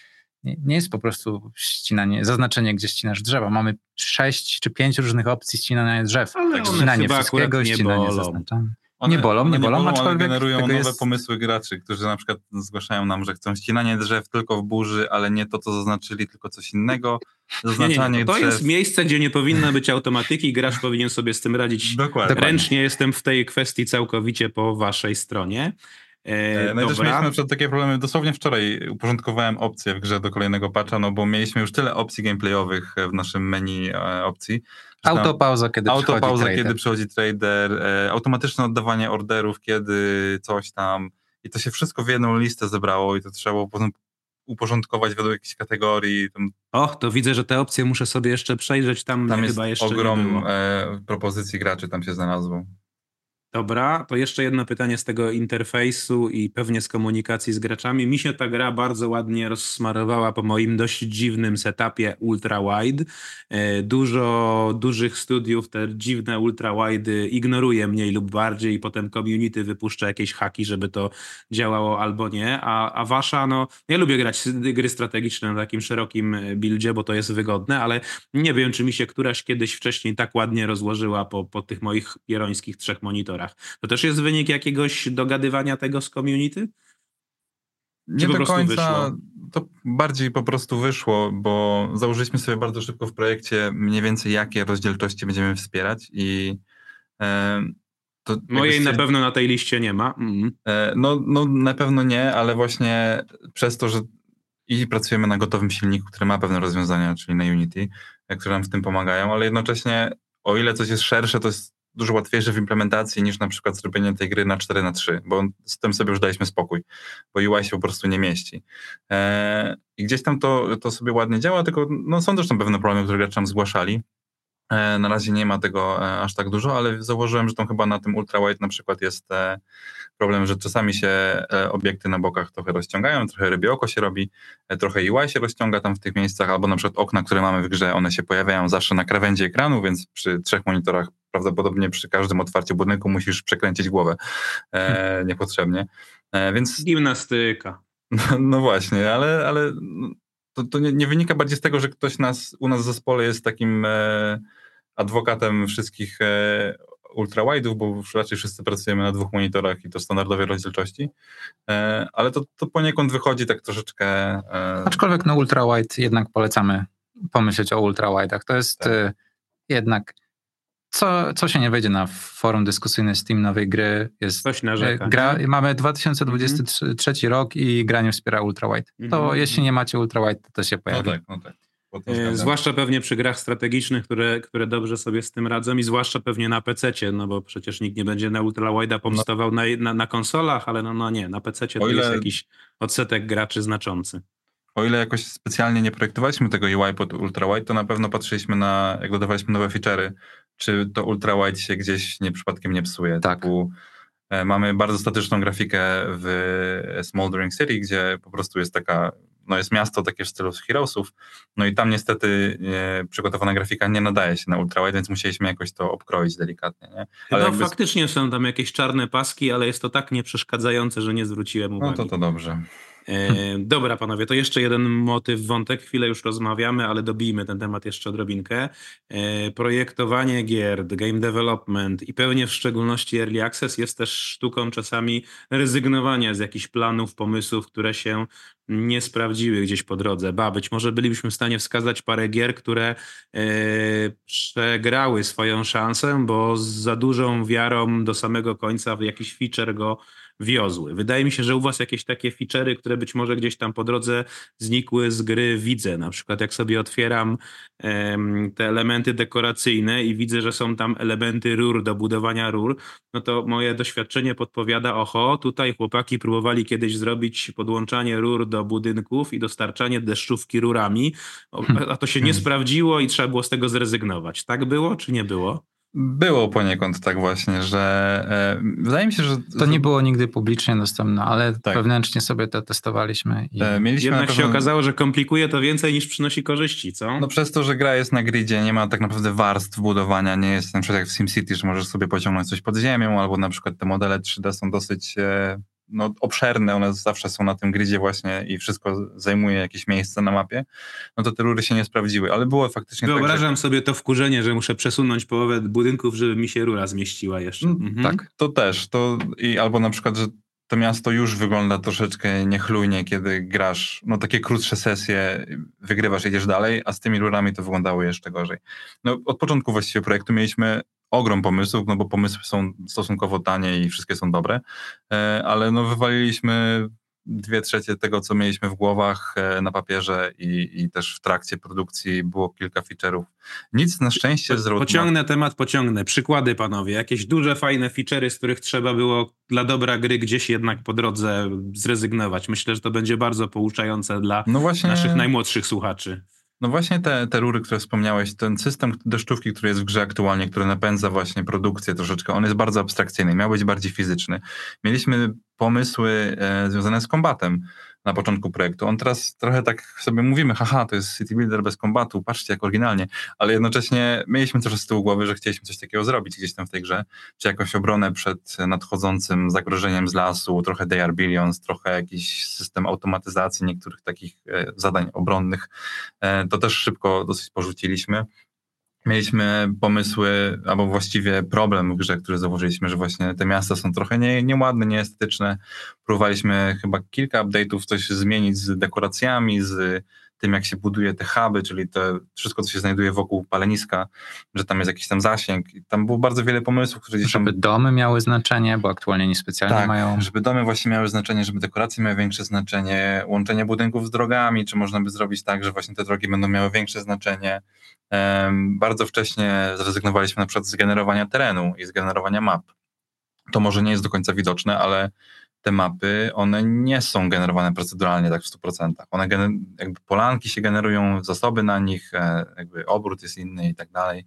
nie, nie, jest po prostu ścinanie, zaznaczenie, gdzie ścinasz drzewa. Mamy sześć czy pięć różnych opcji ścinania drzew. Ale ścinanie wszystkiego, ścinanie zaznaczone. One, nie bolą, nie bolą, bolą aczkolwiek generują nowe jest... pomysły graczy, którzy na przykład zgłaszają nam, że chcą ścinanie drzew tylko w burzy, ale nie to, co zaznaczyli, tylko coś innego. Zaznaczanie nie, nie, to drzew... jest miejsce, gdzie nie powinno być automatyki i gracz powinien sobie z tym radzić Dokładnie. ręcznie. Jestem w tej kwestii całkowicie po waszej stronie. E, no i też mieliśmy na przykład takie problemy. Dosłownie wczoraj uporządkowałem opcje w grze do kolejnego patcha, no bo mieliśmy już tyle opcji gameplayowych w naszym menu e, opcji, Autopauza, kiedy autopauza, przychodzi kiedy przychodzi trader, e, automatyczne oddawanie orderów, kiedy coś tam. I to się wszystko w jedną listę zebrało i to trzeba było potem uporządkować według jakichś kategorii. Tam... Och, to widzę, że te opcje muszę sobie jeszcze przejrzeć. Tam, tam jest chyba jeszcze ogrom e, propozycji graczy tam się znalazło. Dobra, to jeszcze jedno pytanie z tego interfejsu i pewnie z komunikacji z graczami. Mi się ta gra bardzo ładnie rozsmarowała po moim dość dziwnym setupie ultra-wide. E, dużo dużych studiów te dziwne ultra-wide ignoruje mniej lub bardziej i potem community wypuszcza jakieś haki, żeby to działało albo nie. A, a wasza, no ja lubię grać gry strategiczne na takim szerokim buildzie, bo to jest wygodne, ale nie wiem, czy mi się któraś kiedyś wcześniej tak ładnie rozłożyła po, po tych moich pierońskich trzech monitorach. To też jest wynik jakiegoś dogadywania tego z community? Nie do końca. Wyszło? To bardziej po prostu wyszło, bo założyliśmy sobie bardzo szybko w projekcie mniej więcej jakie rozdzielczości będziemy wspierać i e, to Mojej na pewno na tej liście nie ma. Mm. E, no, no na pewno nie, ale właśnie przez to, że i pracujemy na gotowym silniku, który ma pewne rozwiązania, czyli na Unity, e, które nam w tym pomagają, ale jednocześnie o ile coś jest szersze, to jest dużo łatwiejsze w implementacji niż na przykład zrobienie tej gry na 4 na 3 bo z tym sobie już daliśmy spokój, bo UI się po prostu nie mieści. E, I gdzieś tam to, to sobie ładnie działa, tylko no, są też tam pewne problemy, które gracze nam zgłaszali. E, na razie nie ma tego e, aż tak dużo, ale zauważyłem, że tam chyba na tym ultrawide na przykład jest e, problem, że czasami się e, obiekty na bokach trochę rozciągają, trochę rybie oko się robi, e, trochę UI się rozciąga tam w tych miejscach, albo na przykład okna, które mamy w grze, one się pojawiają zawsze na krawędzi ekranu, więc przy trzech monitorach prawdopodobnie przy każdym otwarciu budynku musisz przekręcić głowę e, hmm. niepotrzebnie. E, więc... Gimnastyka. No, no właśnie, ale, ale to, to nie, nie, wynika bardziej z tego, że ktoś nas, u nas w zespole jest takim e, adwokatem wszystkich e, ultrawide'ów, bo raczej wszyscy pracujemy na dwóch monitorach i to standardowej rozdzielczości, e, ale to, to poniekąd wychodzi tak troszeczkę... E, Aczkolwiek na ultrawide jednak polecamy pomyśleć o ultrawide'ach. To jest tak. E, jednak co, co się nie wejdzie na forum dyskusyjne Steam nowej gry. Jest Coś narzeka, gra, Mamy 2023 mm -hmm. rok i gra nie wspiera ultrawide. To mm -hmm. jeśli nie macie ultrawide, to, to się pojawi. No tak, no tak. E, zwłaszcza pewnie przy grach strategicznych, które, które dobrze sobie z tym radzą i zwłaszcza pewnie na PC, no bo przecież nikt nie będzie na ultrawide'a pomstował no. na, na, na, konsolach, ale no, no nie, na PC to ile... jest jakiś odsetek graczy znaczący. O ile jakoś specjalnie nie projektowaliśmy tego UI pod ultrawide, to na pewno patrzyliśmy na, jak dodawaliśmy nowe feature'y, czy to ultrawide się gdzieś nie przypadkiem nie psuje. Tak. Typu, e, mamy bardzo statyczną grafikę w Smoldering City, gdzie po prostu jest taka no jest miasto takie w stylu Heroesów, no i tam niestety e, przygotowana grafika nie nadaje się na ultrawide, więc musieliśmy jakoś to obkroić delikatnie. Nie? Ale no jakby... faktycznie są tam jakieś czarne paski, ale jest to tak nieprzeszkadzające, że nie zwróciłem uwagi. No to to dobrze. E, dobra, panowie, to jeszcze jeden motyw, wątek. Chwilę już rozmawiamy, ale dobijmy ten temat jeszcze odrobinkę. E, projektowanie gier, game development i pewnie w szczególności early access jest też sztuką czasami rezygnowania z jakichś planów, pomysłów, które się nie sprawdziły gdzieś po drodze. Ba, być może bylibyśmy w stanie wskazać parę gier, które e, przegrały swoją szansę, bo z za dużą wiarą do samego końca w jakiś feature go wiozły. Wydaje mi się, że u was jakieś takie feature'y, które być może gdzieś tam po drodze znikły z gry widzę. Na przykład jak sobie otwieram um, te elementy dekoracyjne i widzę, że są tam elementy rur do budowania rur, no to moje doświadczenie podpowiada, oho, tutaj chłopaki próbowali kiedyś zrobić podłączanie rur do budynków i dostarczanie deszczówki rurami, a to się nie hmm. sprawdziło i trzeba było z tego zrezygnować. Tak było, czy nie było? Było poniekąd tak właśnie, że e, wydaje mi się, że... To nie było nigdy publicznie dostępne, ale tak. wewnętrznie sobie to testowaliśmy. I... E, mieliśmy Jednak pewno... się okazało, że komplikuje to więcej niż przynosi korzyści, co? No przez to, że gra jest na gridzie, nie ma tak naprawdę warstw budowania, nie jest na przykład jak w SimCity, że możesz sobie pociągnąć coś pod ziemią, albo na przykład te modele 3D są dosyć e, no, obszerne, one zawsze są na tym gridzie właśnie i wszystko zajmuje jakieś miejsce na mapie, no to te rury się nie sprawdziły, ale było faktycznie Wyobrażam tak, że... sobie to wkurzenie, że muszę przesunąć połowę budynków, żeby mi się rura zmieściła jeszcze. Mm, mhm. Tak, to też. To i albo na przykład, że to miasto już wygląda troszeczkę niechlujnie, kiedy grasz, no takie krótsze sesje, wygrywasz, jedziesz dalej, a z tymi rurami to wyglądało jeszcze gorzej. No od początku właściwie projektu mieliśmy ogrom pomysłów, no bo pomysły są stosunkowo tanie i wszystkie są dobre, e, ale no wywaliliśmy dwie trzecie tego, co mieliśmy w głowach e, na papierze i, i też w trakcie produkcji było kilka feature'ów. Nic na szczęście z Pociągnę temat, pociągnę. Przykłady, panowie. Jakieś duże, fajne feature'y, z których trzeba było dla dobra gry gdzieś jednak po drodze zrezygnować. Myślę, że to będzie bardzo pouczające dla no właśnie... naszych najmłodszych słuchaczy. No właśnie te, te rury, które wspomniałeś, ten system deszczówki, który jest w grze aktualnie, który napędza właśnie produkcję troszeczkę, on jest bardzo abstrakcyjny, miał być bardziej fizyczny. Mieliśmy pomysły e, związane z kombatem na początku projektu. On teraz trochę tak sobie mówimy, haha, to jest City Builder bez kombatu, patrzcie jak oryginalnie, ale jednocześnie mieliśmy też z tyłu głowy, że chcieliśmy coś takiego zrobić gdzieś tam w tej grze, czy jakąś obronę przed nadchodzącym zagrożeniem z lasu, trochę They Are Billions, trochę jakiś system automatyzacji niektórych takich e, zadań obronnych. E, to też szybko dosyć porzuciliśmy. Mieliśmy pomysły, albo właściwie problem w grze, który zauważyliśmy, że właśnie te miasta są trochę nie, nieładne, nieestetyczne. Próbowaliśmy chyba kilka update'ów coś zmienić z dekoracjami, z tym, jak się buduje te huby, czyli to wszystko, co się znajduje wokół paleniska, że tam jest jakiś tam zasięg. I tam było bardzo wiele pomysłów, które gdzieś tam... Żeby domy miały znaczenie, bo aktualnie niespecjalnie tak, mają... żeby domy właśnie miały znaczenie, żeby dekoracje miały większe znaczenie, łączenie budynków z drogami, czy można by zrobić tak, że właśnie te drogi będą miały większe znaczenie. Bardzo wcześnie zrezygnowaliśmy na przykład z generowania terenu i z generowania map. To może nie jest do końca widoczne, ale te mapy, one nie są generowane proceduralnie tak w 100%. One jakby polanki się generują, zasoby na nich, e, jakby obrót jest inny i tak dalej.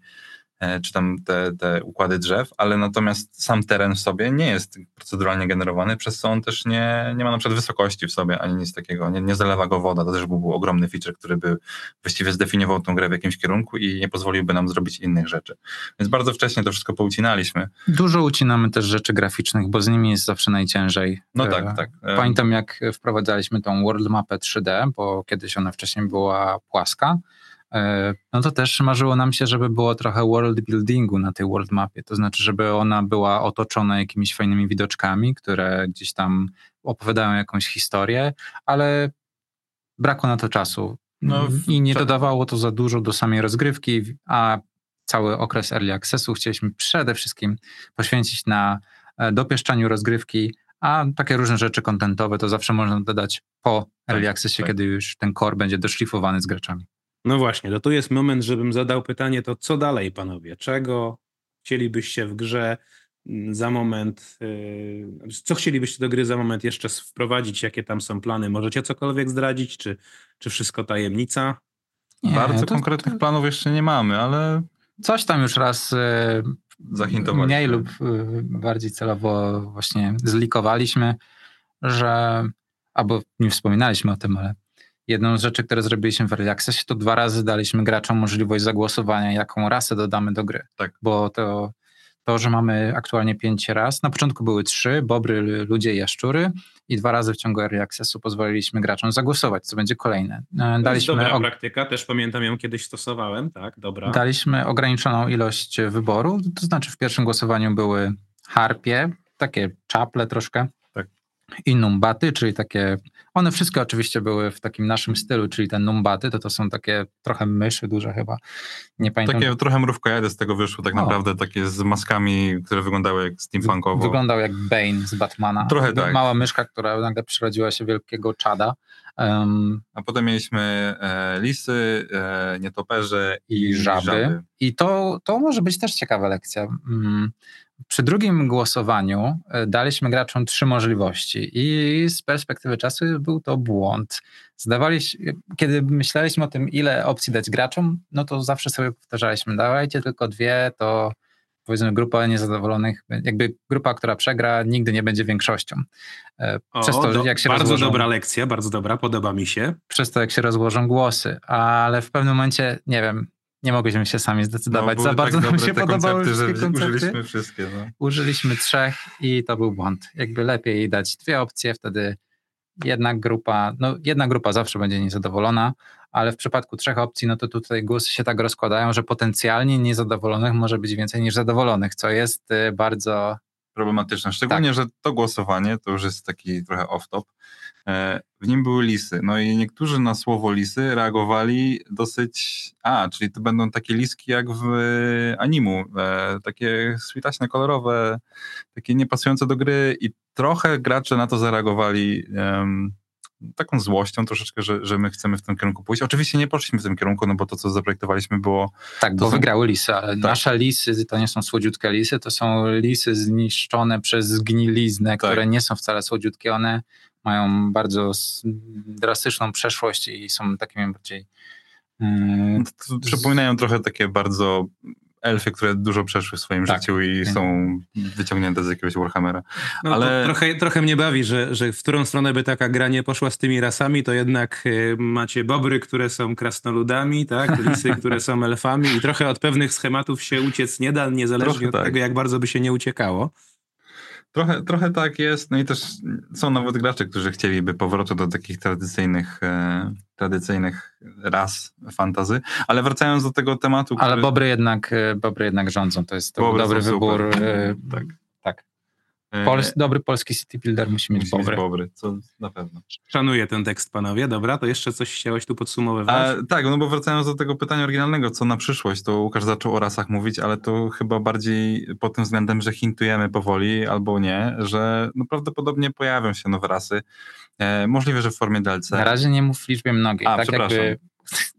E, czy tam te, te układy drzew, ale natomiast sam teren w sobie nie jest proceduralnie generowany, przez co on też nie, nie ma na przykład wysokości w sobie, ani nic takiego, nie, nie zalewa go woda, to też był ogromny feature, który by właściwie zdefiniował tą grę w jakimś kierunku i nie pozwoliłby nam zrobić innych rzeczy. Więc bardzo wcześnie to wszystko poucinaliśmy. Dużo ucinamy też rzeczy graficznych, bo z nimi jest zawsze najciężej. No tak, e, tak. Pamiętam jak wprowadzaliśmy tą world mapę 3D, bo kiedyś ona wcześniej była płaska, E, no to też marzyło nam się, żeby było trochę world buildingu na tej world mapie. To znaczy, żeby ona była otoczona jakimiś fajnymi widoczkami, które gdzieś tam opowiadają jakąś historię, ale brakło na to czasu. No, I nie dodawało to za dużo do samej rozgrywki, a cały okres early accessu chcieliśmy przede wszystkim poświęcić na e, dopieszczaniu rozgrywki, a takie różne rzeczy kontentowe to zawsze można dodać po early tak, accessie, tak. kiedy już ten core będzie doszlifowany z graczami. No właśnie, to tu jest moment, żebym zadał pytanie, to co dalej, panowie? Czego chcielibyście w grze mm, za moment, yy, co chcielibyście do gry za moment jeszcze wprowadzić? Jakie tam są plany? Możecie cokolwiek zdradzić, czy, czy wszystko tajemnica? Nie, Bardzo to, konkretnych to... planów jeszcze nie mamy, ale... Coś tam już raz yy, mniej lub yy, bardziej celowo właśnie zlikowaliśmy, że, albo nie wspominaliśmy o tym, ale Jedną z rzeczy, które zrobiliśmy w Early Accessie, to dwa razy daliśmy graczom możliwość zagłosowania, jaką rasę dodamy do gry. Tak. Bo to, to, że mamy aktualnie pięć ras, na początku były trzy, bobry, ludzie i jaszczury i dwa razy w ciągu Early Accessu pozwoliliśmy graczom zagłosować, co będzie kolejne. E, daliśmy to jest dobra praktyka, też pamiętam ją kiedyś stosowałem, tak, dobra. Daliśmy ograniczoną ilość wyboru, to znaczy w pierwszym głosowaniu były harpie, takie czaple troszkę, i numbaty, czyli takie, one wszystkie oczywiście były w takim naszym stylu, czyli te numbaty, to to są takie trochę myszy duże chyba, nie pamiętam. Takie trochę mrówka jady z tego wyszło tak o. naprawdę, takie z maskami, które wyglądały jak steampunkowo. Wyglądał jak Bane z Batmana. Trochę tak. Mała myszka, która nagle przyrodziła się wielkiego czada. A potem mieliśmy e, lisy, e, nietoperze i, i żaby. żaby. I to, to może być też ciekawa lekcja. Mm przy drugim głosowaniu e, daliśmy graczom trzy możliwości i z perspektywy czasu był to błąd. Zdawaliśmy, kiedy myśleliśmy o tym, ile opcji dać graczom, no to zawsze sobie powtarzaliśmy, dawajcie tylko dwie, to powiedzmy grupa niezadowolonych, jakby grupa, która przegra, nigdy nie będzie większością. E, przez o, to, do, jak się bardzo rozłożą, dobra lekcja, bardzo dobra, podoba mi się. Przez to, jak się rozłożą głosy, ale w pewnym momencie, nie wiem, nie mogliśmy się sami zdecydować. No, Za bardzo tak nam się podobały wszystkie koncepty. Użyliśmy wszystkie. No. Użyliśmy trzech i to był błąd. Jakby lepiej dać dwie opcje, wtedy jedna grupa, no jedna grupa zawsze będzie niezadowolona, ale w przypadku trzech opcji, no to tutaj głosy się tak rozkładają, że potencjalnie niezadowolonych może być więcej niż zadowolonych, co jest y, bardzo problematyczne. Szczególnie, tak. że to głosowanie to już jest taki trochę off-top. E, w nim były lisy. No i niektórzy na słowo lisy reagowali dosyć. A, czyli to będą takie liski jak w animu. E, takie switaśne, kolorowe, takie niepasujące do gry, i trochę gracze na to zareagowali taką złością troszeczkę, że, że my chcemy w tym kierunku pójść. Oczywiście nie poszliśmy w tym kierunku, no bo to, co zaprojektowaliśmy było... Tak, bo są... wygrały lisy, tak. nasze lisy to nie są słodziutkie lisy, to są lisy zniszczone przez zgniliznę, tak. które nie są wcale słodziutkie, one mają bardzo drastyczną przeszłość i są takimi bardziej... Yy, przypominają trochę takie bardzo elfy, które dużo przeszły w swoim tak. życiu i są wyciągnięte z jakiegoś Warhammera. No Ale... trochę, trochę mnie bawi, że, że w którą stronę by taka gra nie poszła z tymi rasami, to jednak y, macie bobry, które są krasnoludami, tak? lisy, które są elfami i trochę od pewnych schematów się uciec nie da, niezależnie trochę od tak. tego, jak bardzo by się nie uciekało. Trochę, trochę tak jest. No i też są nawet gracze, którzy chcieliby powrotu do takich tradycyjnych, e, tradycyjnych ras fantazy. Ale wracając do tego tematu. Ale bobry jednak, e, bobry jednak rządzą. To jest to dobry wybór. E, tak. Tak. Pols, dobry polski city builder musi mieć musi bobry. bobry, co na pewno. Szanuję ten tekst, panowie. Dobra, to jeszcze coś chciałeś tu podsumowywać? A, tak, no bo wracając do tego pytania oryginalnego, co na przyszłość, to Łukasz zaczął o rasach mówić, ale to chyba bardziej pod tym względem, że hintujemy powoli albo nie, że no prawdopodobnie pojawią się nowe rasy. E, możliwe, że w formie DLC. Na razie nie mów w liczbie mnogiej. A, tak jakby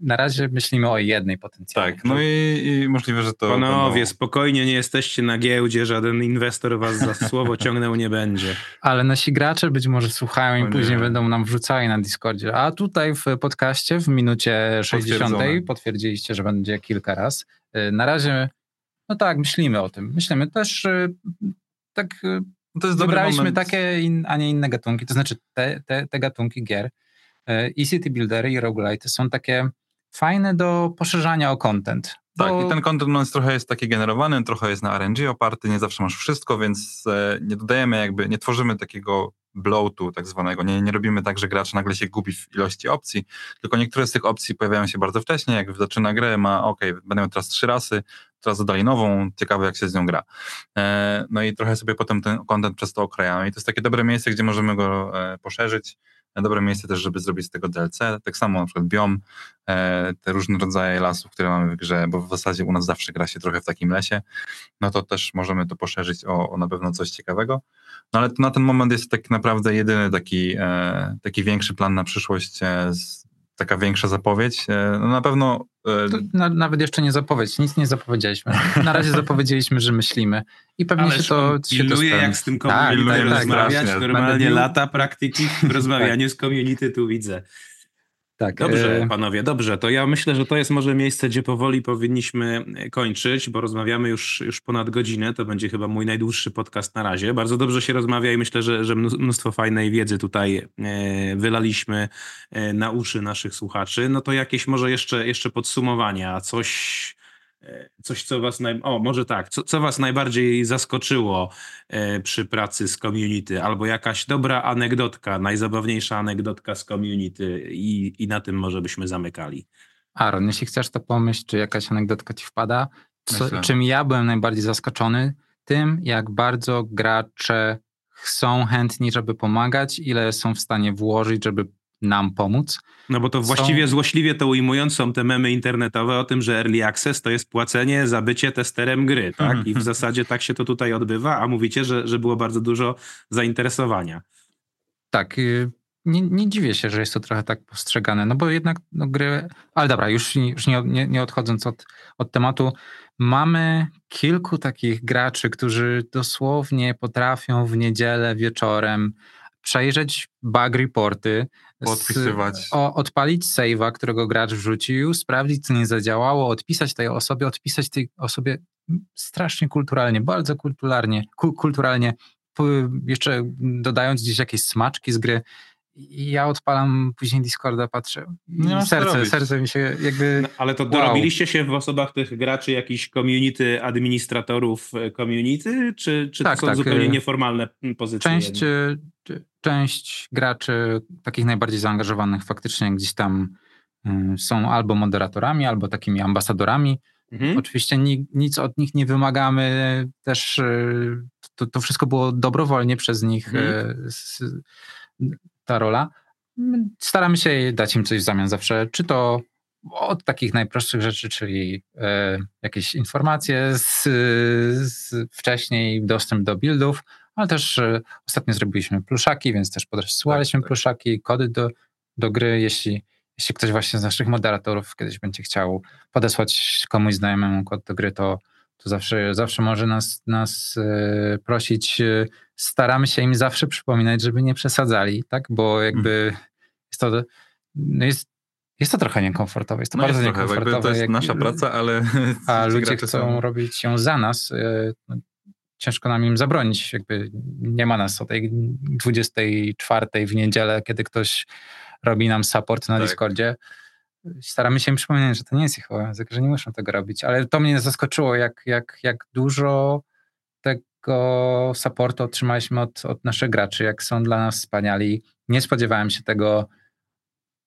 na razie myślimy o jednej potencjalnie. Tak, no i, i możliwe, że to... Panowie, będą... spokojnie, nie jesteście na giełdzie, żaden inwestor was za słowo ciągnął nie będzie. Ale nasi gracze być może słuchają i później będą nam wrzucali na Discordzie. A tutaj w podcaście w minucie 60 potwierdziliście, że będzie kilka raz. Y, na razie, no tak, myślimy o tym. Myślimy też y, tak... Y, no to jest Wybraliśmy takie, in, a nie inne gatunki, to znaczy te, te, te gatunki gier, i e, City Buildery i Roguelite są takie fajne do poszerzania o content. Tak, bo... i ten content no, trochę jest taki generowany, trochę jest na RNG oparty, nie zawsze masz wszystko, więc e, nie dodajemy jakby, nie tworzymy takiego bloatu tak zwanego, nie, nie robimy tak, że gracz nagle się gubi w ilości opcji, tylko niektóre z tych opcji pojawiają się bardzo wcześnie, jak zaczyna grę, ma ok, będę miał teraz trzy rasy, teraz dodali nową, ciekawe jak się z nią gra. E, no i trochę sobie potem ten content przez to okrajamy i to jest takie dobre miejsce, gdzie możemy go poszerzyć, dobre miejsce też, żeby zrobić z tego DLC. Tak samo na przykład biom, e, te różne rodzaje lasów, które mamy w grze, bo w zasadzie u nas zawsze gra się trochę w takim lesie, no to też możemy to poszerzyć o, o na pewno coś ciekawego. No ale na ten moment jest tak naprawdę jedyny taki, e, taki większy plan na przyszłość e, z taka większa zapowiedź. E, no na pewno. E, na, nawet jeszcze nie zapowiedź, nic nie zapowiedzieliśmy. Na razie zapowiedzieliśmy, że myślimy. I pewnie się to. Się to jak z tym community tak, tak, rozmawiać. Tak, Normalnie lata praktyki w rozmawianiu z community tu widzę. Tak. Dobrze, e, panowie, dobrze. To ja myślę, że to jest może miejsce, gdzie powoli powinniśmy e, kończyć, bo rozmawiamy już, już ponad godzinę. To będzie chyba mój najdłuższy podcast na razie. Bardzo dobrze się rozmawia i myślę, że, że mnóstwo fajnej wiedzy tutaj e, wylaliśmy na uszy naszych słuchaczy. No to jakieś może jeszcze, jeszcze podsumowania, coś coś, co was naj... O, może tak, co, co was najbardziej zaskoczyło e, przy pracy z community, albo jakaś dobra anegdotka, najzabawniejsza anegdotka z community i, i na tym może byśmy zamykali. Aaron, jeśli chcesz to pomyśl, czy jakaś anegdotka ci wpada, co, czym ja byłem najbardziej zaskoczony, tym jak bardzo gracze są chętni, żeby pomagać, ile są w stanie włożyć, żeby nam pomóc. No bo to właściwie są... złośliwie to ujmując są te memy internetowe o tym, że early access to jest płacenie za bycie testerem gry, tak? -hmm. I w zasadzie tak się to tutaj odbywa, a mówicie, że, że było bardzo dużo zainteresowania. Tak, y, nie, nie dziwię się, że jest to trochę tak postrzegane, no bo jednak no, gry... Ale dobra, już, już nie, nie, nie odchodząc od, od tematu, mamy kilku takich graczy, którzy dosłownie potrafią w niedzielę wieczorem przejrzeć bug reporty, Podpisywać. O, odpalić save'a, którego gracz wrzucił, sprawdzić, co nie zadziałało, odpisać tej osobie, odpisać tej osobie strasznie kulturalnie, bardzo kulturalnie, kulturalnie, jeszcze dodając gdzieś jakieś smaczki z gry. I ja odpalam później Discorda, patrzę. Nie serce, serce mi się jakby. No, ale to wow. dorobiliście się w osobach tych graczy, jakichś community, administratorów e, community, czy, czy tak, to są tak. zupełnie e, nieformalne pozycje? Część, e, część graczy, takich najbardziej zaangażowanych, faktycznie gdzieś tam są albo moderatorami, albo takimi ambasadorami. Mhm. Oczywiście ni, nic od nich nie wymagamy, też to, to wszystko było dobrowolnie przez nich. Mhm ta rola. Staramy się dać im coś w zamian zawsze, czy to od takich najprostszych rzeczy, czyli e, jakieś informacje z, z wcześniej, dostęp do buildów, ale też e, ostatnio zrobiliśmy pluszaki, więc też podsyłaliśmy tak, tak. pluszaki, kody do, do gry, jeśli, jeśli ktoś właśnie z naszych moderatorów kiedyś będzie chciał podesłać komuś znajomemu kod do gry, to to zawsze, zawsze może nas, nas e, prosić. E, staramy się im zawsze przypominać, żeby nie przesadzali, tak? Bo jakby mm. jest to, no jest, jest to trochę niekomfortowe. Jest to no bardzo jest niekomfortowe. Trochę, to jest jak, nasza praca, ale. A ludzie chcą są... robić ją za nas. E, no, ciężko nam im zabronić. Jakby nie ma nas o tej 24 w niedzielę, kiedy ktoś robi nam support na tak. Discordzie staramy się im przypominać, że to nie jest ich obowiązek, że nie muszą tego robić, ale to mnie zaskoczyło, jak, jak, jak dużo tego supportu otrzymaliśmy od, od naszych graczy, jak są dla nas wspaniali. Nie spodziewałem się tego.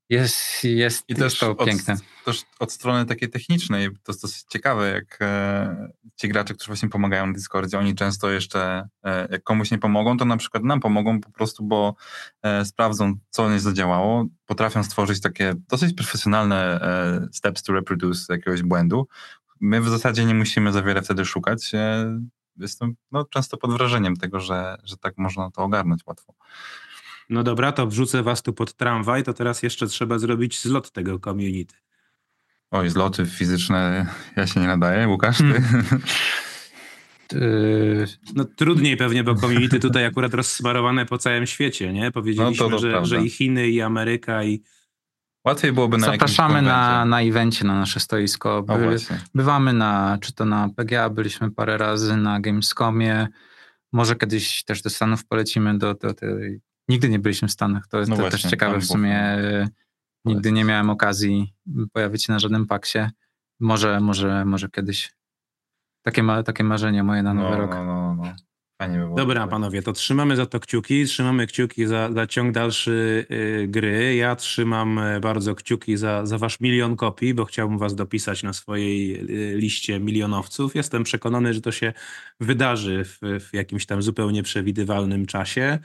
Jest, jest, I też to od, piękne. Też od strony takiej technicznej, to jest dosyć ciekawe, jak e, ci gracze, którzy właśnie pomagają na Discordzie, oni często jeszcze, e, jak komuś nie pomogą, to na przykład nam pomogą po prostu, bo e, sprawdzą, co nie zadziałało, potrafią stworzyć takie dosyć profesjonalne e, steps to reproduce jakiegoś błędu. My w zasadzie nie musimy za wiele wtedy szukać. E, jestem no, często pod wrażeniem tego, że, że tak można to ogarnąć łatwo. No dobra, to wrzucę was tu pod tramwaj, to teraz jeszcze trzeba zrobić zlot tego community. Oj, zloty fizyczne ja się nie nadaję. Łukasz, ty? Hmm. No trudniej pewnie, bo community tutaj akurat rozsmarowane po całym świecie, nie? Powiedzieliśmy, no to to że, że i Chiny, i Ameryka, i... Łatwiej byłoby na Zapraszamy na, na evencie, na nasze stoisko. By, bywamy na, czy to na PGA, byliśmy parę razy, na Gamescomie. Może kiedyś też do Stanów polecimy do, do tej... Nigdy nie byliśmy w Stanach, to jest no właśnie, też ciekawe w sumie. Nigdy nie miałem okazji pojawić się na żadnym paksie. Może, może, może kiedyś. Takie, ma, takie marzenie moje na nowy no, rok. No, no, no. By Dobra, panowie, to trzymamy za to kciuki, trzymamy kciuki za, za ciąg dalszy y, gry. Ja trzymam y, bardzo kciuki za, za wasz milion kopii, bo chciałbym was dopisać na swojej y, liście milionowców. Jestem przekonany, że to się wydarzy w, w jakimś tam zupełnie przewidywalnym czasie.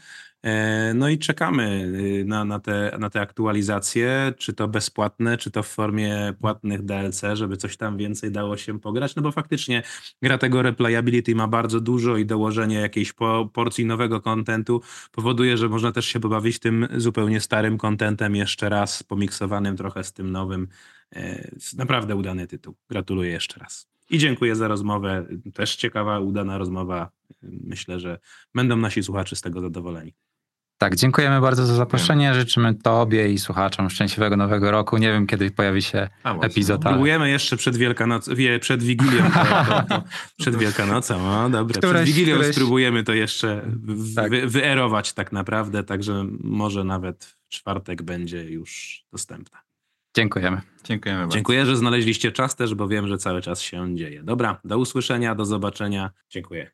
E, no i czekamy y, na, na, te, na te aktualizacje, czy to bezpłatne, czy to w formie płatnych DLC, żeby coś tam więcej dało się pograć, no bo faktycznie gra tego replayability ma bardzo dużo i dołożenie jakiejś po, porcji nowego kontentu powoduje, że można też się pobawić tym zupełnie starym kontentem jeszcze raz, pomiksowanym trochę z tym nowym. E, naprawdę udany tytuł. Gratuluję jeszcze raz. I dziękuję za rozmowę. Też ciekawa, udana rozmowa. Myślę, że będą nasi słuchacze z tego zadowoleni. Tak, dziękujemy bardzo za zaproszenie. Życzymy Tobie i słuchaczom szczęśliwego nowego roku. Nie wiem, kiedy pojawi się A, epizod. Próbujemy jeszcze przed Wielkanoc, wie, przed Wigilią. To, to, to, przed Wielkanocą, o dobra. Któreś, przed Wigilią któreś... spróbujemy to jeszcze w, tak. wy, wyerować tak naprawdę, także może nawet w czwartek będzie już dostępna. Dziękujemy. Dziękujemy bardzo. Dziękuję, że znaleźliście czas też, bo wiem, że cały czas się dzieje. Dobra, do usłyszenia, do zobaczenia. Dziękuję.